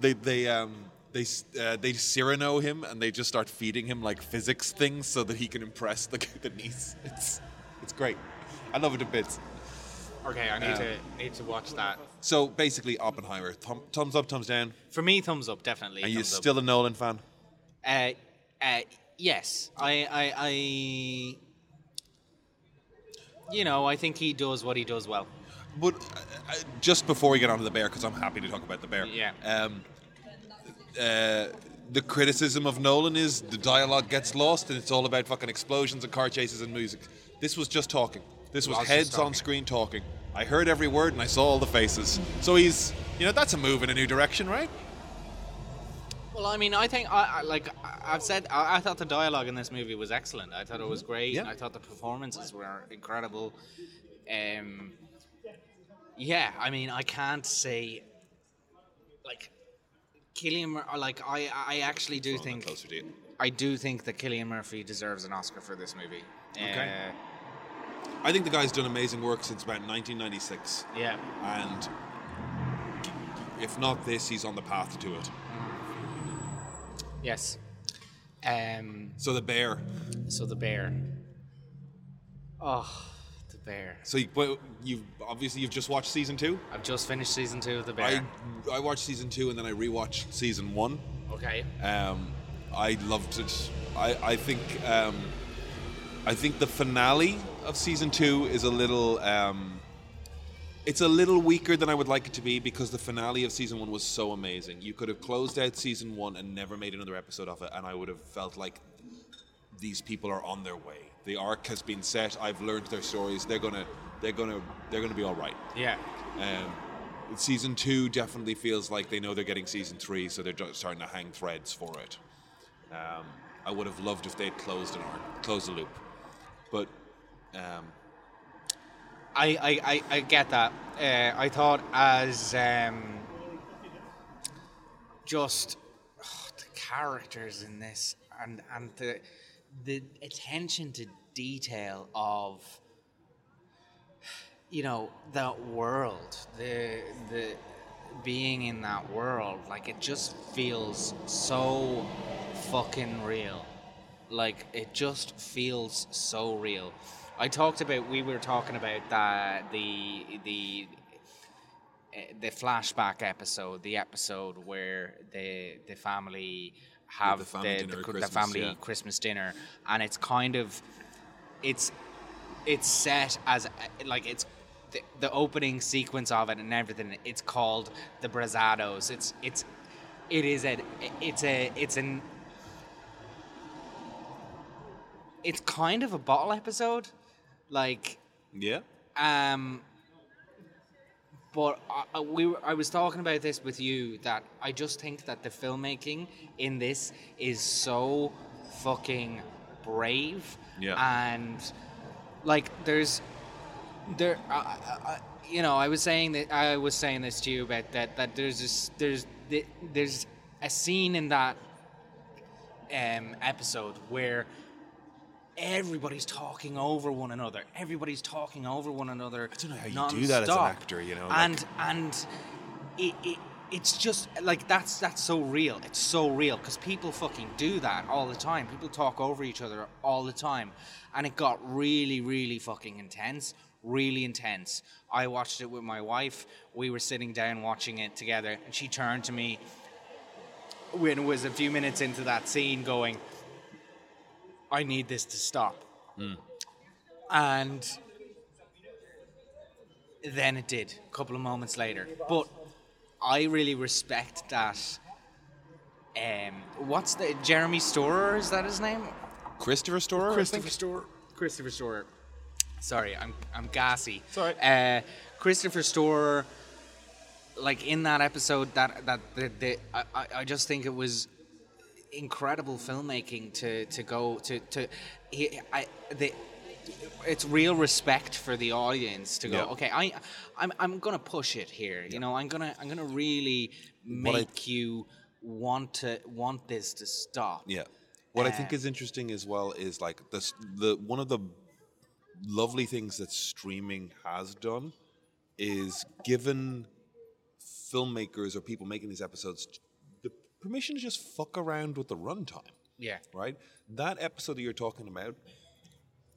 they they um they uh, they Cyrano him and they just start feeding him like physics things so that he can impress the (laughs) the niece. It's it's great. I love it to bits. Okay, I need Um, to need to watch that. So basically, Oppenheimer, thumb, thumbs up, thumbs down. For me, thumbs up, definitely. Are you thumbs up. still a Nolan fan? Uh, uh, yes, I, I, I, you know, I think he does what he does well. but uh, uh, just before we get on to the bear, because I'm happy to talk about the bear. Yeah. Um, uh, the criticism of Nolan is the dialogue gets lost, and it's all about fucking explosions and car chases and music. This was just talking. This was Was heads on screen talking. I heard every word and I saw all the faces. So he's, you know, that's a move in a new direction, right? Well, I mean, I think I, I like I've said I, I thought the dialogue in this movie was excellent. I thought it was great. Yeah. I thought the performances were incredible. Um, yeah, I mean, I can't say like Cillian. Mur- Like I, I actually do think Closer to you. I do think that Cillian Murphy deserves an Oscar for this movie. Okay. Uh, I think the guy's done amazing work since about 1996, yeah. and if not this, he's on the path to it. Yes. Um. So the bear. So the bear. Oh, the bear. So you, well, you've obviously you've just watched season two. I've just finished season two of the I bear. I watched season two and then I rewatched season one. okay. Um, I loved it. I I think um, I think the finale of season two is a little. Um, it's a little weaker than I would like it to be because the finale of season one was so amazing. You could have closed out season one and never made another episode of it, and I would have felt like these people are on their way. The arc has been set. I've learned their stories. They're gonna, they're gonna, they're gonna be all right. Yeah. Um, season two definitely feels like they know they're getting season three, so they're just starting to hang threads for it. Um, I would have loved if they'd closed an arc, closed a loop, but um, I, I, I, I get that. Uh, I thought as um, just oh, the characters in this and and the the attention to detail of you know that world, the the being in that world, like it just feels so fucking real. Like it just feels so real. I talked about we were talking about that the the uh, the flashback episode, the episode where the the family have the the family the, the Christmas, family yeah. Christmas dinner, and it's kind of it's it's set as uh, like it's the, the opening sequence of it and everything. It's called the Berzattos. It's it's it is a it's a it's an it's kind of a bottle episode, like yeah, um, but I, we were, I was talking about this with you that I just think that the filmmaking in this is so fucking brave. Yeah. And like there's there I, I- you know I was saying that I was saying this to you about that that there's this there's the- there's a scene in that um, episode where everybody's talking over one another. Everybody's talking over one another. I don't know how you do that as an actor, you know, like- And and it, it it's just like that's that's so real. It's so real because people fucking do that all the time. People talk over each other all the time, and it got really really fucking intense. Really intense. I watched it with my wife. We were sitting down watching it together, and she turned to me when it was a few minutes into that scene going, I need this to stop. And then it did, a couple of moments later. But I really respect that. Um, what's the Jeremy Storer? Is that his name? Christopher Storer. Christopher? Storer. Christopher Storer. Sorry, I'm I'm gassy. Sorry. Uh, Christopher Storer, like in that episode, that that the, the I- I just think it was incredible filmmaking to to go to to he, I the it's real respect for the audience to go Yeah. okay I I'm I'm gonna push it here you know I'm gonna I'm gonna really What I- make you want to want this to stop Yeah. What I think is interesting as well is like this the one of the lovely things that streaming has done is given filmmakers or people making these episodes permission to just fuck around with the runtime, yeah right? That episode that you're talking about,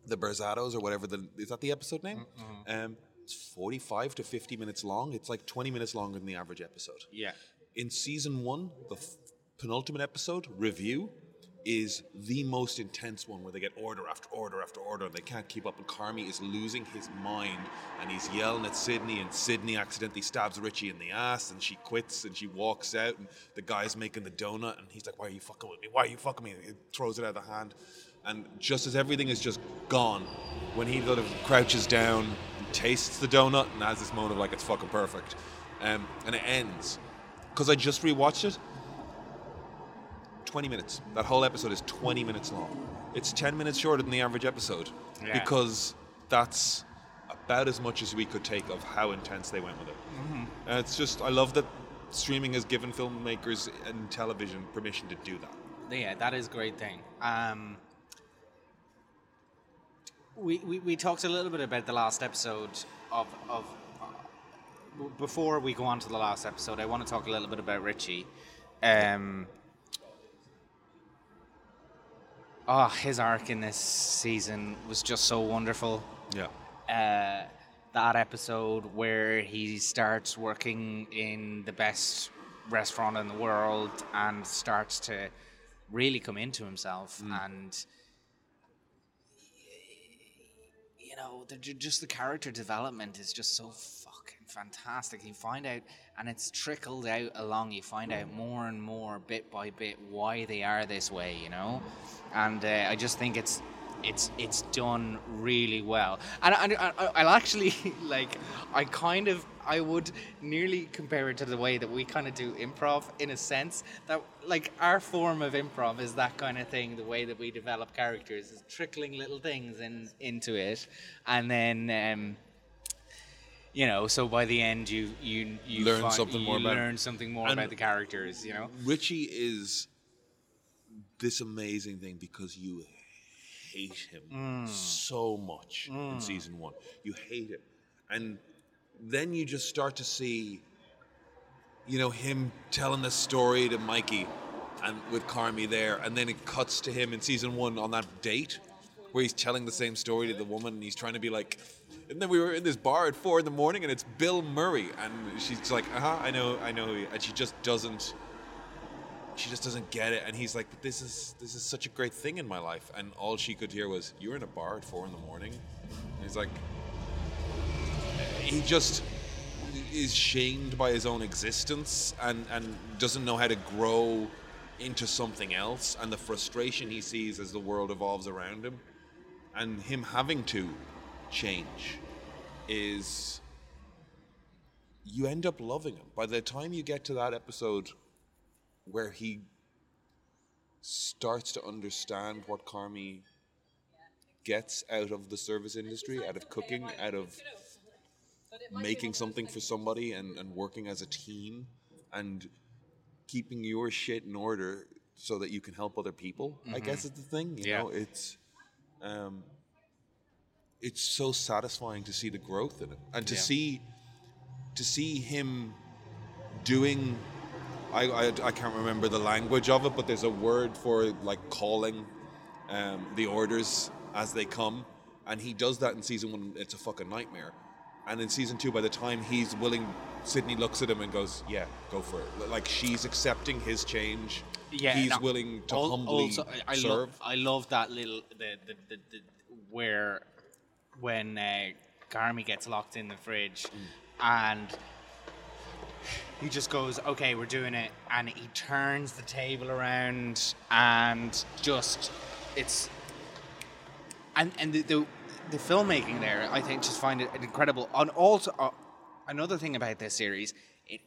the Berzattos or whatever the is that the episode name? Um, it's 45 to 50 minutes long. It's like 20 minutes longer than the average episode yeah in season one, the f- penultimate episode, review, is the most intense one where they get order after order after order and they can't keep up. And Carmy is losing his mind and he's yelling at Sydney, and Sydney accidentally stabs Richie in the ass and she quits and she walks out. And the guy's making the donut and he's like, Why are you fucking with me? Why are you fucking me? And he throws it out of the hand. And just as everything is just gone, when he sort of crouches down, tastes the donut, and has this moment of like, It's fucking perfect. Um, and it ends. Because I just rewatched it 20 minutes. That whole episode is 20 minutes long. It's 10 minutes shorter than the average episode Yeah. because that's about as much as we could take of how intense they went with it. And it's just, I love that streaming has given filmmakers and television permission to do that. Yeah, that is a great thing. Um, we, we, we talked a little bit about the last episode of, of uh, before we go on to the last episode, I want to talk a little bit about Richie. Um, oh, his arc in this season was just so wonderful. Yeah. Uh, that episode where he starts working in the best restaurant in the world and starts to really come into himself and you know the, just the character development is just so fucking fantastic. You find out and it's trickled out along. You find out more and more bit by bit why they are this way you know? And uh, i just think it's it's it's done really well. And I, I, i'll actually (laughs) like i kind of i would nearly compare it to the way that we kind of do improv in a sense that like our form of improv is that kind of thing the way that we develop characters is trickling little things in into it. And then um you know so by the end you you you Learn find- something more about- learn something more about the characters you know Richie is this amazing thing because you hate him mm. so much in mm. season one. You hate him. And then you just start to see, you know, him telling the story to Mikey and with Carmy there. And then it cuts to him in season one on that date where he's telling the same story to the woman and he's trying to be like, and then we were in this bar at four in the morning and it's Bill Murray. And she's like, uh huh, I know, I know. And she just doesn't she just doesn't get it and he's like but this is this is such a great thing in my life and all she could hear was you're in a bar at four in the morning and he's like he just is shamed by his own existence and and doesn't know how to grow into something else and the frustration he sees as the world evolves around him and him having to change is you end up loving him by the time you get to that episode where he starts to understand what Carmy gets out of the service industry, out of cooking, out of making something for somebody and, and working as a team and keeping your shit in order so that you can help other people. I guess is the thing. You Yeah. know, it's um, it's so satisfying to see the growth in it and to Yeah. see to see him doing I, I, I can't remember the language of it, but there's a word for like calling um, the orders as they come, and he does that in season one. It's a fucking nightmare, and in season two, by the time he's willing, Sydney looks at him and goes, "Yeah, go for it." Like she's accepting his change. yeah, he's no, willing to al- humbly also, I, I serve. Love, I love that little the, the, the, the where when uh, Carmy gets locked in the fridge and he just goes, "Okay, we're doing it," and he turns the table around and just it's and and the the, the filmmaking there, I think, just find it incredible. And also uh, another thing about this series, it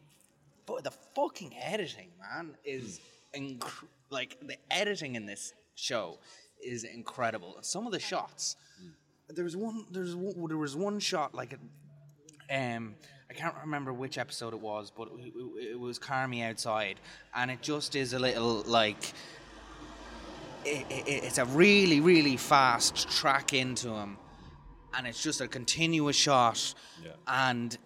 the fucking editing, man, is inc- like the editing in this show is incredible. Some of the shots, there was one, there's one, there was one shot like, um, I can't remember which episode it was, but it, it, it was Carmy outside, and it just is a little like. It, it, it's a really, really fast track into him, and it's just a continuous shot, Yeah. and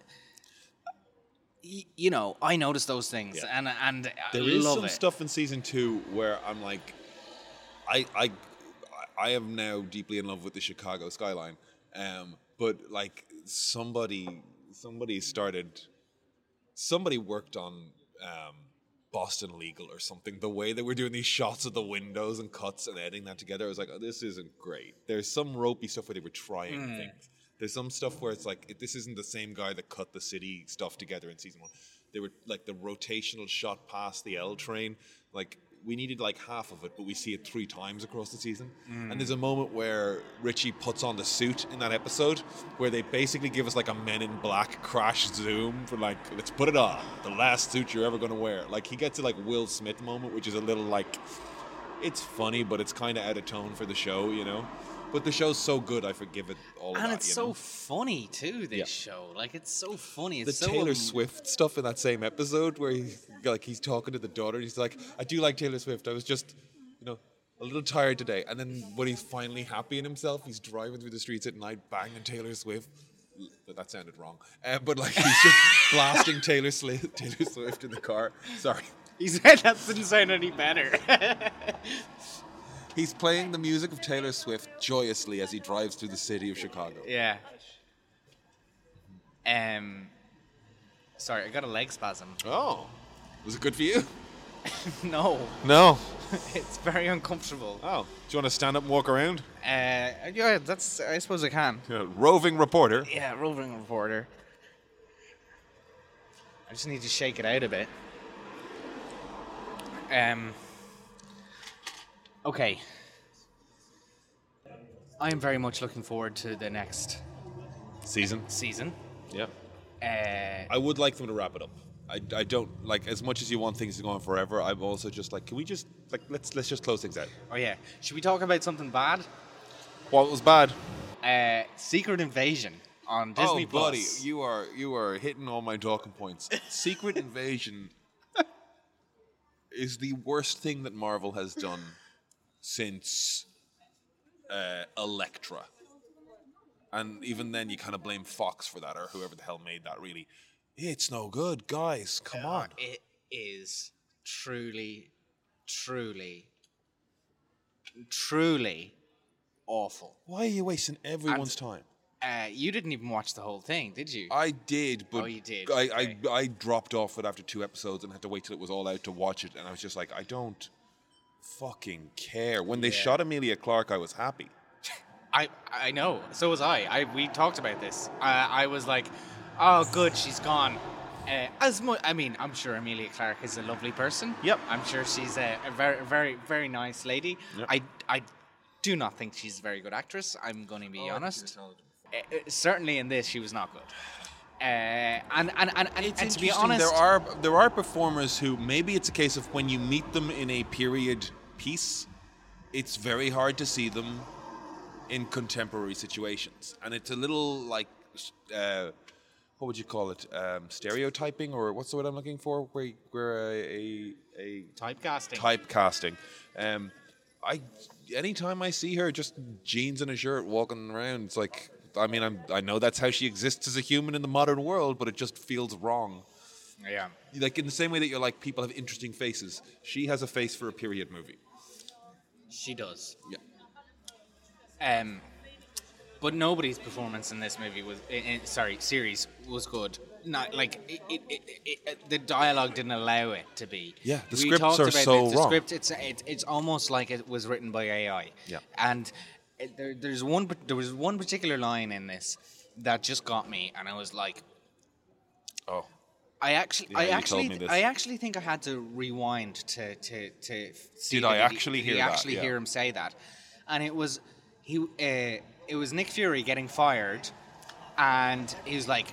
you know, I notice those things, Yeah. and and I There is love some it. stuff in season two where I'm like, I I I am now deeply in love with the Chicago skyline, um, but like somebody somebody started somebody worked on um, Boston Legal or something. The way they were doing these shots of the windows and cuts and editing that together, I was like, oh, this isn't great. There's some ropey stuff where they were trying things. There's some stuff where it's like, it, this isn't the same guy that cut the city stuff together in season one. They were like the rotational shot past the L train. Like, we needed like half of it, but we see it three times across the season. And there's a moment where Richie puts on the suit in that episode where they basically give us like a Men in Black crash zoom for like, let's put it on, the last suit you're ever gonna wear. Like he gets to like Will Smith moment, which is a little like, it's funny, but it's kind of out of tone for the show, you know. But the show's so good, I forgive it all. of and that, it's so know? funny too. This Yeah. show, like it's so funny. the so Taylor Swift stuff in that same episode where he's like he's talking to the daughter. He's like, "I do like Taylor Swift. I was just, you know, a little tired today." And then when he's finally happy in himself, he's driving through the streets at night, banging Taylor Swift. L- That sounded wrong, uh, but like he's just (laughs) blasting Taylor, Sli- Taylor Swift in the car. Sorry, He said that didn't sound any better. (laughs) he's playing the music of Taylor Swift joyously as he drives through the city of Chicago. yeah. Um. Sorry, I got a leg spasm. Oh, was it good for you? (laughs) no, No. (laughs) it's very uncomfortable. Uh, Oh, do you want to stand up and walk around? yeah, that's. I suppose I can. Yeah, roving reporter. Yeah, roving reporter. I just need to shake it out a bit. Um. Okay. I am very much looking forward to the next Season. season. Yeah. Uh, I would like them to wrap it up. I, I don't like as much as you want things to go on forever. I'm also just like, can we just like let's let's just close things out. oh yeah, should we talk about something bad? What was bad? Uh, Secret Invasion on Disney oh, buddy, Plus. you are you are hitting all my talking points. Secret Invasion (laughs) is the worst thing that Marvel has done since uh, Elektra. And even then, you kind of blame Fox for that, or whoever the hell made that. Really, it's no good, guys. Come on. It is truly, truly, truly awful. Why are you wasting everyone's time? Uh, you didn't even watch the whole thing, did you? I did, but Oh, you did, I, okay. I I dropped off it after two episodes and had to wait till it was all out to watch it, and I was just like, I don't fucking care. When they Yeah. shot Emilia Clarke, I was happy. I I know. So was I. I we talked about this. I I was like, oh, good, she's gone. Uh, as much, I mean, I'm sure Emilia Clarke is a lovely person. Yep. I'm sure she's a, a very, very, very nice lady. Yep. I, I do not think she's a very good actress. I'm going to Oh, be honest. Uh, uh, certainly in this, she was not good. Uh, and and and, and, It's and to be interesting, honest, there are there are performers who maybe it's a case of when you meet them in a period piece, it's very hard to see them in contemporary situations, and it's a little like. Uh, what would you call it? Um, stereotyping, or what's the word I'm looking for? Where, where a, a, a typecasting. typecasting. Um, I anytime I see her just jeans and a shirt walking around, it's like I mean I'm, I know that's how she exists as a human in the modern world, but it just feels wrong. yeah. Like in the same way that you're like people have interesting faces, she has a face for a period movie. She does. Yeah. Um, but nobody's performance in this movie was, in, in- sorry, series was good. Not like it, it, it, the dialogue didn't allow it to be. Yeah, the We scripts talked are about so the wrong. script, it's, it's it's almost like it was written by AI. Yeah. And it, there, there's one there was one particular line in this that just got me, and I was like, Oh, I actually, Yeah, I actually. I actually think I had to rewind to to to see. Did I actually did hear you that? actually Yeah. hear him say that? And it was he. Uh, it was Nick Fury getting fired, and he was like,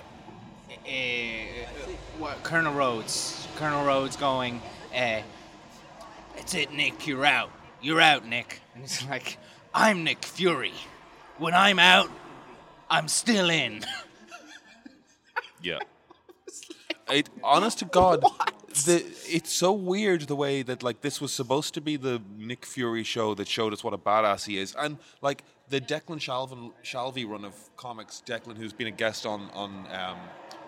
uh, what, Colonel Rhodes. Colonel Rhodes going, uh, "That's it, Nick. You're out. You're out, Nick." And he's (laughs) like, "I'm Nick Fury. When I'm out, I'm still in." (laughs) yeah. It, honest to God, (laughs) the it's so weird the way that like this was supposed to be the Nick Fury show that showed us what a badass he is, and like the Declan Shalvin, Shalvey run of comics. Declan, who's been a guest on on um,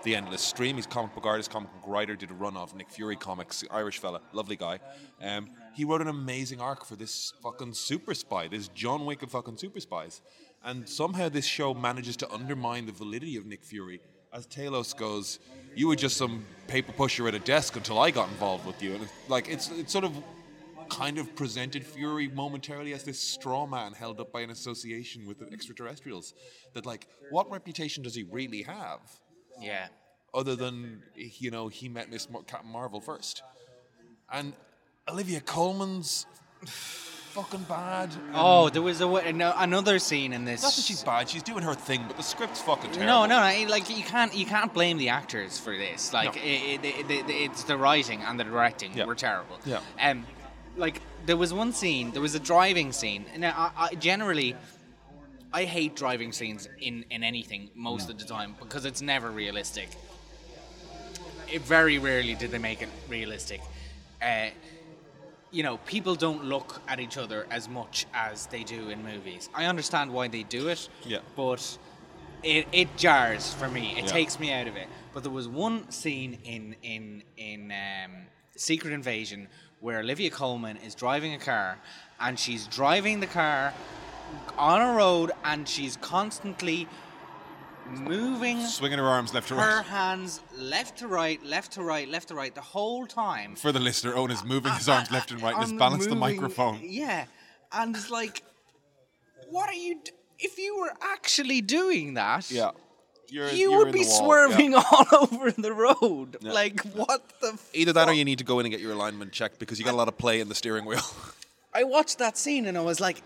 the Endless Stream, he's comic book artist, comic book writer, did a run of Nick Fury comics, Irish fella, lovely guy. Um, he wrote an amazing arc for this fucking super spy, this John Wick of fucking super spies, and somehow this show manages to undermine the validity of Nick Fury as Talos goes, you were just some paper pusher at a desk until I got involved with you, and it's, like it's it's sort of kind of presented Fury momentarily as this straw man held up by an association with the extraterrestrials. That like, what reputation does he really have? Yeah. other than you know he met Miss Mar- Captain Marvel first, and Olivia Colman's fucking bad. Oh, there was a wa- no, another scene in this. Not that she's bad; she's doing her thing, but the script's fucking terrible. No, no, no. Like you can't, you can't blame the actors for this. Like No. it, it, it, it- it's the writing and the directing Yeah. were terrible. Yeah. Um, like there was one scene, there was a driving scene. Now, I, I generally, I hate driving scenes in in anything most of the time because it's never realistic. It very rarely did they make it realistic. Uh, you know, people don't look at each other as much as they do in movies. I understand why they do it, Yeah. but it, it jars for me. It Yeah. takes me out of it. But there was one scene in in in um, Secret Invasion where Olivia Colman is driving a car, and she's driving the car on a road, and she's constantly moving swinging her arms left to right, her hands left to right, left to right, left to right the whole time. For the listener, Eoin is moving his arms left and right and has balanced the moving- microphone. Yeah, and it's like, what are you? D- if you were actually doing that, Yeah, you're, you you're would in be the wall, swerving yeah. (laughs) all over the road. Yeah. Like what the? Either that or you need to go in and get your alignment checked because you got a lot of play in the steering wheel. (laughs) I watched that scene and I was like,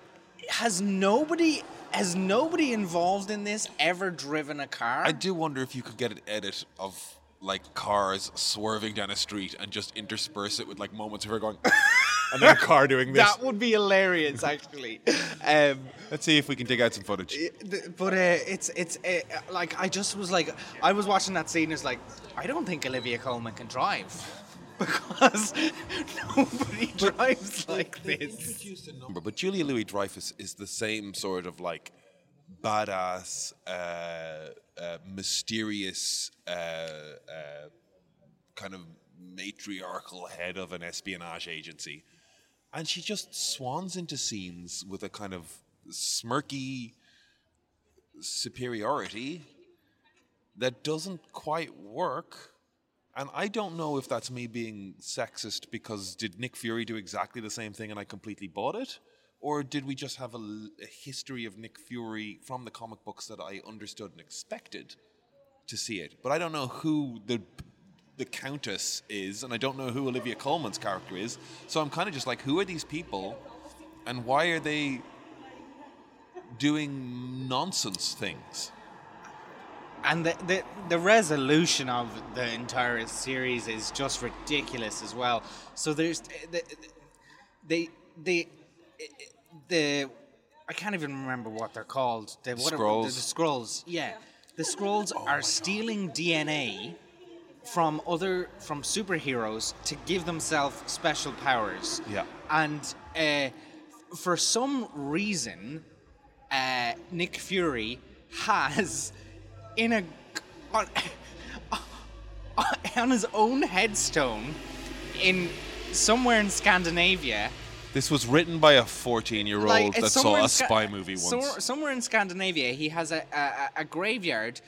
has nobody? Has nobody involved in this ever driven a car? I do wonder if you could get an edit of like cars swerving down a street and just intersperse it with like moments of her going, (laughs) and then a car doing this. that would be hilarious, actually. um, Let's see if we can dig out some footage. But uh, it's it's uh, like I just was like I was watching that scene. It's like I don't think Olivia Colman can drive because nobody drives like this. number, but Julia Louis Dreyfus is the same sort of like badass, uh, uh, mysterious, uh, uh, kind of matriarchal head of an espionage agency. And she just swans into scenes with a kind of smirky superiority that doesn't quite work. And I don't know if that's me being sexist because did Nick Fury do exactly the same thing and I completely bought it? Or did we just have a history of Nick Fury from the comic books that I understood and expected to see it? But I don't know who the the Countess is, and I don't know who Olivia Colman's character is. So I'm kind of just like, who are these people, and why are they doing nonsense things? And the, the the resolution of the entire series is just ridiculous as well. So there's the they they the I can't even remember what they're called. The, what are- the, the Skrulls. Yeah, the Skrulls are stealing DNA from other from superheroes to give themselves special powers. Yeah. And uh, for some reason, uh, Nick Fury has in a on, (laughs) on his own headstone in somewhere in Scandinavia. This was written by a 14 year Like, old it's that saw a Sca- spy movie once. so- somewhere in Scandinavia, he has a, a, a graveyard.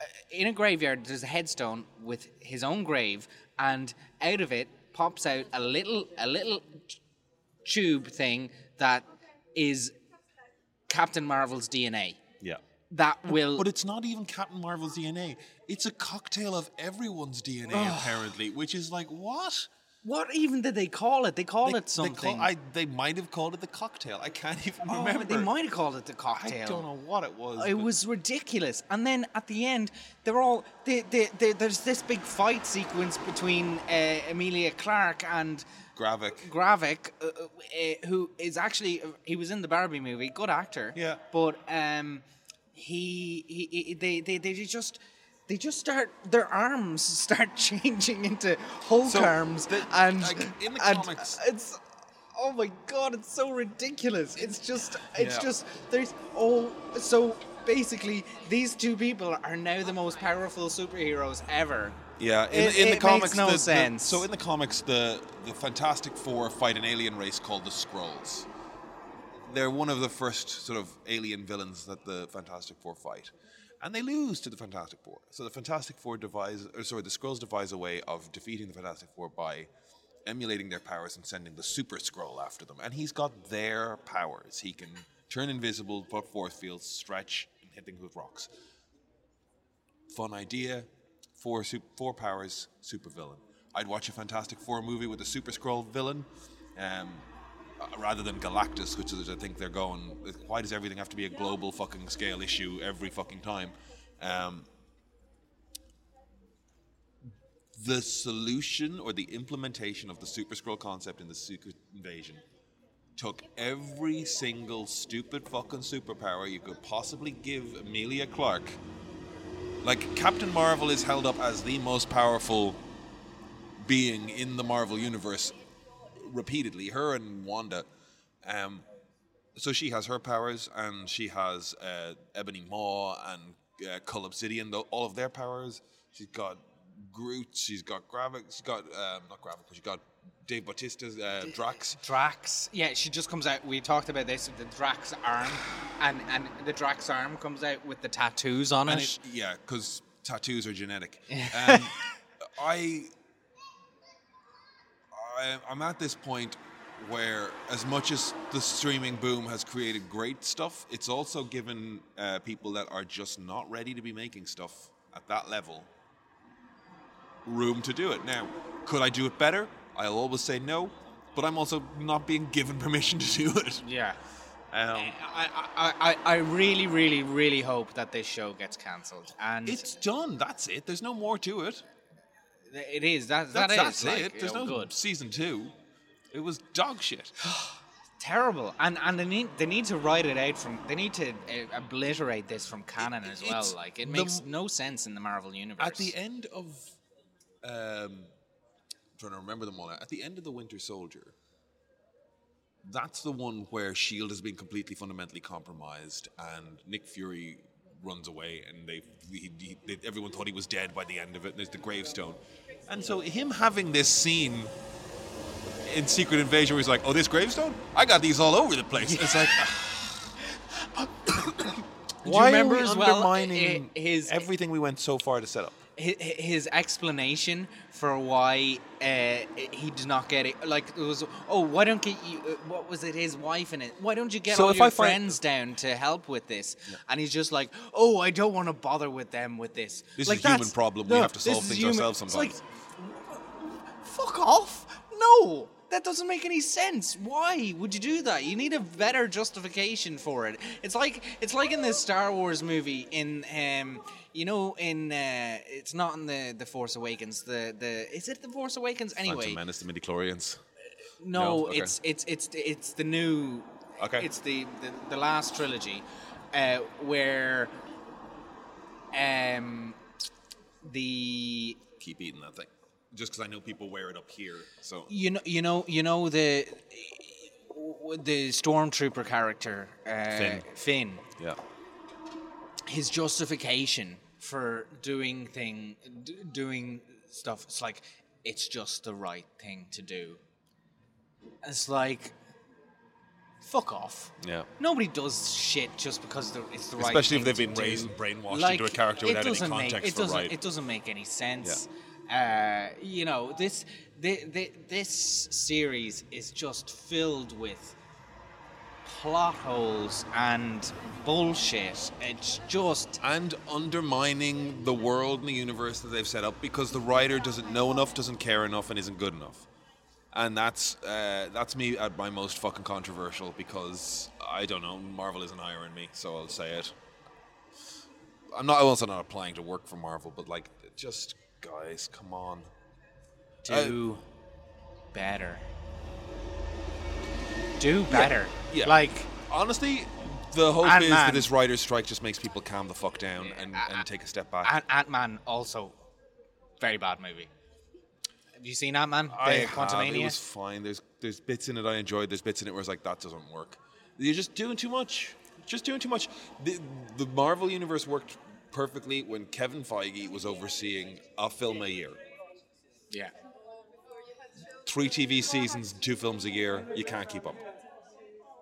Uh, In a graveyard, there's a headstone with his own grave, and out of it pops out a little a little tube thing that is Captain Marvel's DNA. That will. But it's not even Captain Marvel's DNA. It's a cocktail of everyone's DNA, apparently, which is like, what? what even did they call it? They call They- it they something. call- I, they might have called it the cocktail. I can't (laughs) even Oh, remember. they might have called it the cocktail. I don't know what it was. It was ridiculous. And then at the end, they're all they, they, they, there's this big fight sequence between uh, Emilia Clarke and Gravik. Gravik, uh, uh, uh, who is actually he was in the Barbie movie, good actor. Yeah. But um, he, he, he they, they they just. They just start their arms (laughs) start changing into Hulk So, arms, the- and, like, in the comics- it's oh my god, it's so ridiculous. It's just it's Yeah. just there's oh so basically these two people are now the most powerful superheroes ever. Yeah, in, It- in the it comics, makes no the- the- sense. so in the comics, the the Fantastic Four fight an alien race called the Skrulls. They're one of the first sort of alien villains that the Fantastic Four fight, and they lose to the Fantastic Four. So the Fantastic Four devise, or sorry, the Skrulls devise a way of defeating the Fantastic Four by emulating their powers and sending the Super Skrull after them. And he's got their powers. He can turn invisible, put force fields, stretch, and hit things with rocks. Fun idea. Four, sup- four powers, super villain. I'd watch a Fantastic Four movie with a Super Skrull villain. Um, rather than Galactus, which is I think they're going. Why does everything have to be a global fucking scale issue every fucking time? Um, the solution or the implementation of the Super Skrull concept in the Secret Invasion took every single stupid fucking superpower you could possibly give Emilia Clarke. Like Captain Marvel is held up as the most powerful being in the Marvel universe repeatedly. Her and Wanda. Um, so she has her powers, and she has uh, Ebony Maw and uh, Cull Obsidian, though, all of their powers. She's got Groot. She's got Gravik. She's got um, not Gravik, but she's got Dave Bautista's uh, Drax. Drax. Yeah, she just comes out. We talked about this. The Drax arm, and and the Drax arm comes out with the tattoos on it. it, yeah, because tattoos are genetic. Um, (laughs) I, I, I'm at this point where, as much as the streaming boom has created great stuff, it's also given uh, people that are just not ready to be making stuff at that level room to do it. Now, could I do it better? I'll always say no, but I'm also not being given (laughs) permission to do it. yeah. Um, I, I, I, I really, really, really hope that this show gets cancelled. And it's done. That's it. There's no more to it. It is. That, That's, that that's like, it. There's no good. season two. It was dog shit. (gasps) Terrible. And and they need they need to write it out from they need to uh, obliterate this from canon as well. it's Like it the makes no sense in the Marvel universe. At the end of, um, I'm trying to remember them all. now. At the end of the Winter Soldier, that's the one where Shield has been completely fundamentally compromised, and Nick Fury runs away, and they, he, he, they everyone thought he was dead by the end of it. And there's the gravestone, and so him having this scene. In Secret Invasion, where he's like, "Oh, this gravestone! I got these all over the place." It's like, (coughs) (coughs) why are we as well, undermining his- everything we went so far to set up? his, explanation for why uh, he did not get it, like it was, oh, why don't get you? uh, What was it? His wife in it. Why don't you get So all your I find- friends down to help with this? And he's just like, oh, I don't want to bother with them with this. This like, is a human problem. We have to solve things human- ourselves it's like, sometimes. Fuck off! No, that doesn't make any sense. Why would you do that? You need a better justification for it. It's like it's like in the Star Wars movie in um, you know, in uh, it's not in the the Force Awakens. The the is it the Force Awakens anyway? Phantom Menace, the midichlorians. No, No? Okay. it's it's it's it's the new. Okay. It's the the, the last trilogy, uh, where, um, the Keep eating that thing. Just because I know people wear it up here. So you know you know you know the the stormtrooper character uh, Finn. Finn. yeah, His justification for doing thing d- doing stuff. It's like it's just the right thing to do. It's like fuck off. yeah. Nobody does shit just because it's the right Especially if they've been raised brainwashed Like, into a character without any context make, it doesn't, right. It doesn't make any sense. Uh, you know, this the, the, this series is just filled with plot holes and bullshit. It's just and undermining the world and the universe that they've set up because the writer doesn't know enough, doesn't care enough, and isn't good enough. And that's uh, that's me at my most fucking controversial because I don't know Marvel isn't hiring me, so I'll say it. I'm not I also not applying to work for Marvel, but like, just guys, come on. do oh. better. Do better. yeah. Like Honestly, the hope is Ant-Man. that this writer's strike just makes people calm the fuck down and, and take a step back. Ant- Ant-Man also very bad movie. Have you seen Ant-Man? The I have, it was fine. There's there's bits in it I enjoyed. There's bits in it where it's like that doesn't work. You're just doing too much. Just doing too much. The, the Marvel universe worked perfectly when Kevin Feige was overseeing a film a year. Yeah. Three TV seasons, two films a year. You can't keep up,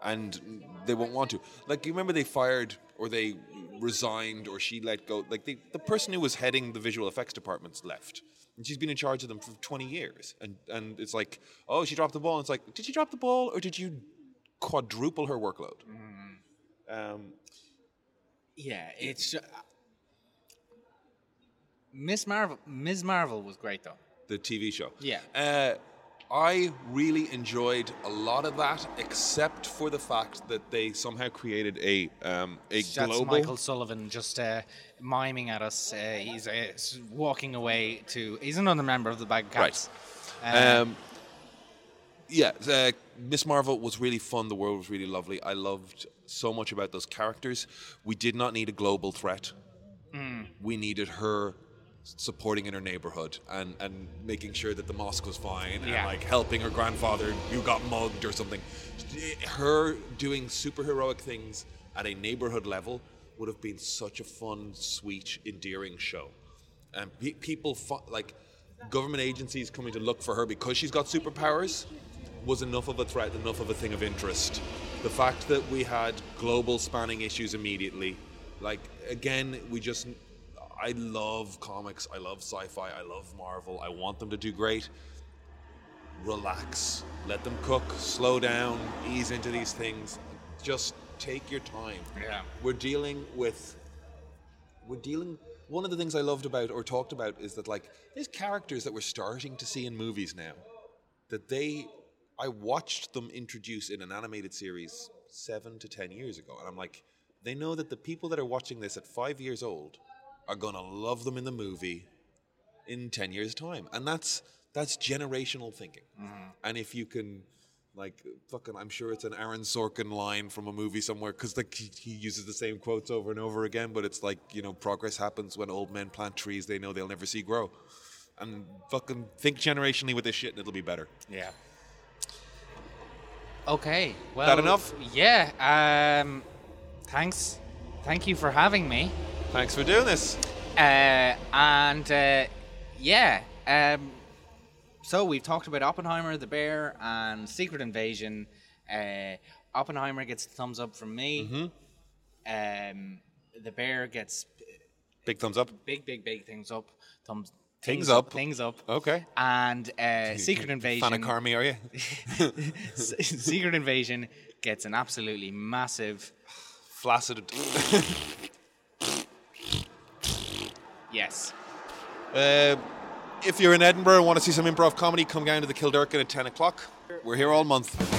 and they won't want to. Like you remember, they fired or they resigned or she let go. Like the, the person who was heading the visual effects departments left. And she's been in charge of them for 20 years. And, and it's like, oh, she dropped the ball. And it's like, did she drop the ball or did you quadruple her workload? Um, Yeah, it's. Uh, Miss Marvel. Ms. Marvel was great though. the TV show. Yeah. Uh, I really enjoyed a lot of that, except for the fact that they somehow created a um, a That's global. Michael Sullivan just uh, miming at us. Uh, he's uh, walking away to. He's another member of the Bag of Cats. Uh, Um, yeah, uh, Miss Marvel was really fun. The world was really lovely. I loved so much about those characters. We did not need a global threat. We needed her supporting in her neighborhood and, and making sure that the mosque was fine and like helping her grandfather who got mugged or something. Her doing superheroic things at a neighborhood level would have been such a fun, sweet, endearing show. And pe- people fu- like government agencies coming to look for her because she's got superpowers was enough of a threat, enough of a thing of interest. The fact that we had global spanning issues immediately, like again, we just I love comics, I love sci-fi, I love Marvel. I want them to do great. Relax, let them cook, slow down, ease into these things. Just take your time. Yeah. We're dealing with we're dealing one of the things I loved about or talked about is that like there's characters that we're starting to see in movies now that they I watched them introduce in an animated series 7 to 10 years ago and I'm like they know that the people that are watching this at 5 years old are going to love them in the movie in 10 years time and that's that's generational thinking and if you can like fucking i'm sure it's an aaron sorkin line from a movie somewhere because like he, he uses the same quotes over and over again but it's like you know progress happens when old men plant trees they know they'll never see grow and fucking think generationally with this shit and it'll be better Yeah. Okay. Well. That enough? Yeah. Um. Thanks. Thank you for having me. Thanks for doing this Uh, and uh, yeah. Um. So we've talked about Oppenheimer, The Bear, and Secret Invasion. Uh, Oppenheimer gets a thumbs up from me. Um, the Bear gets big thumbs up big, big, big things up. Thumbs. Things up. Things up. okay And uh, Secret Invasion. fan of Carmy are you (laughs) (laughs) Secret Invasion gets an absolutely massive (sighs) flaccid (laughs) yes. Uh, if you're in Edinburgh and want to see some improv comedy, come down to the Kilderkin at 10 o'clock. We're here all month.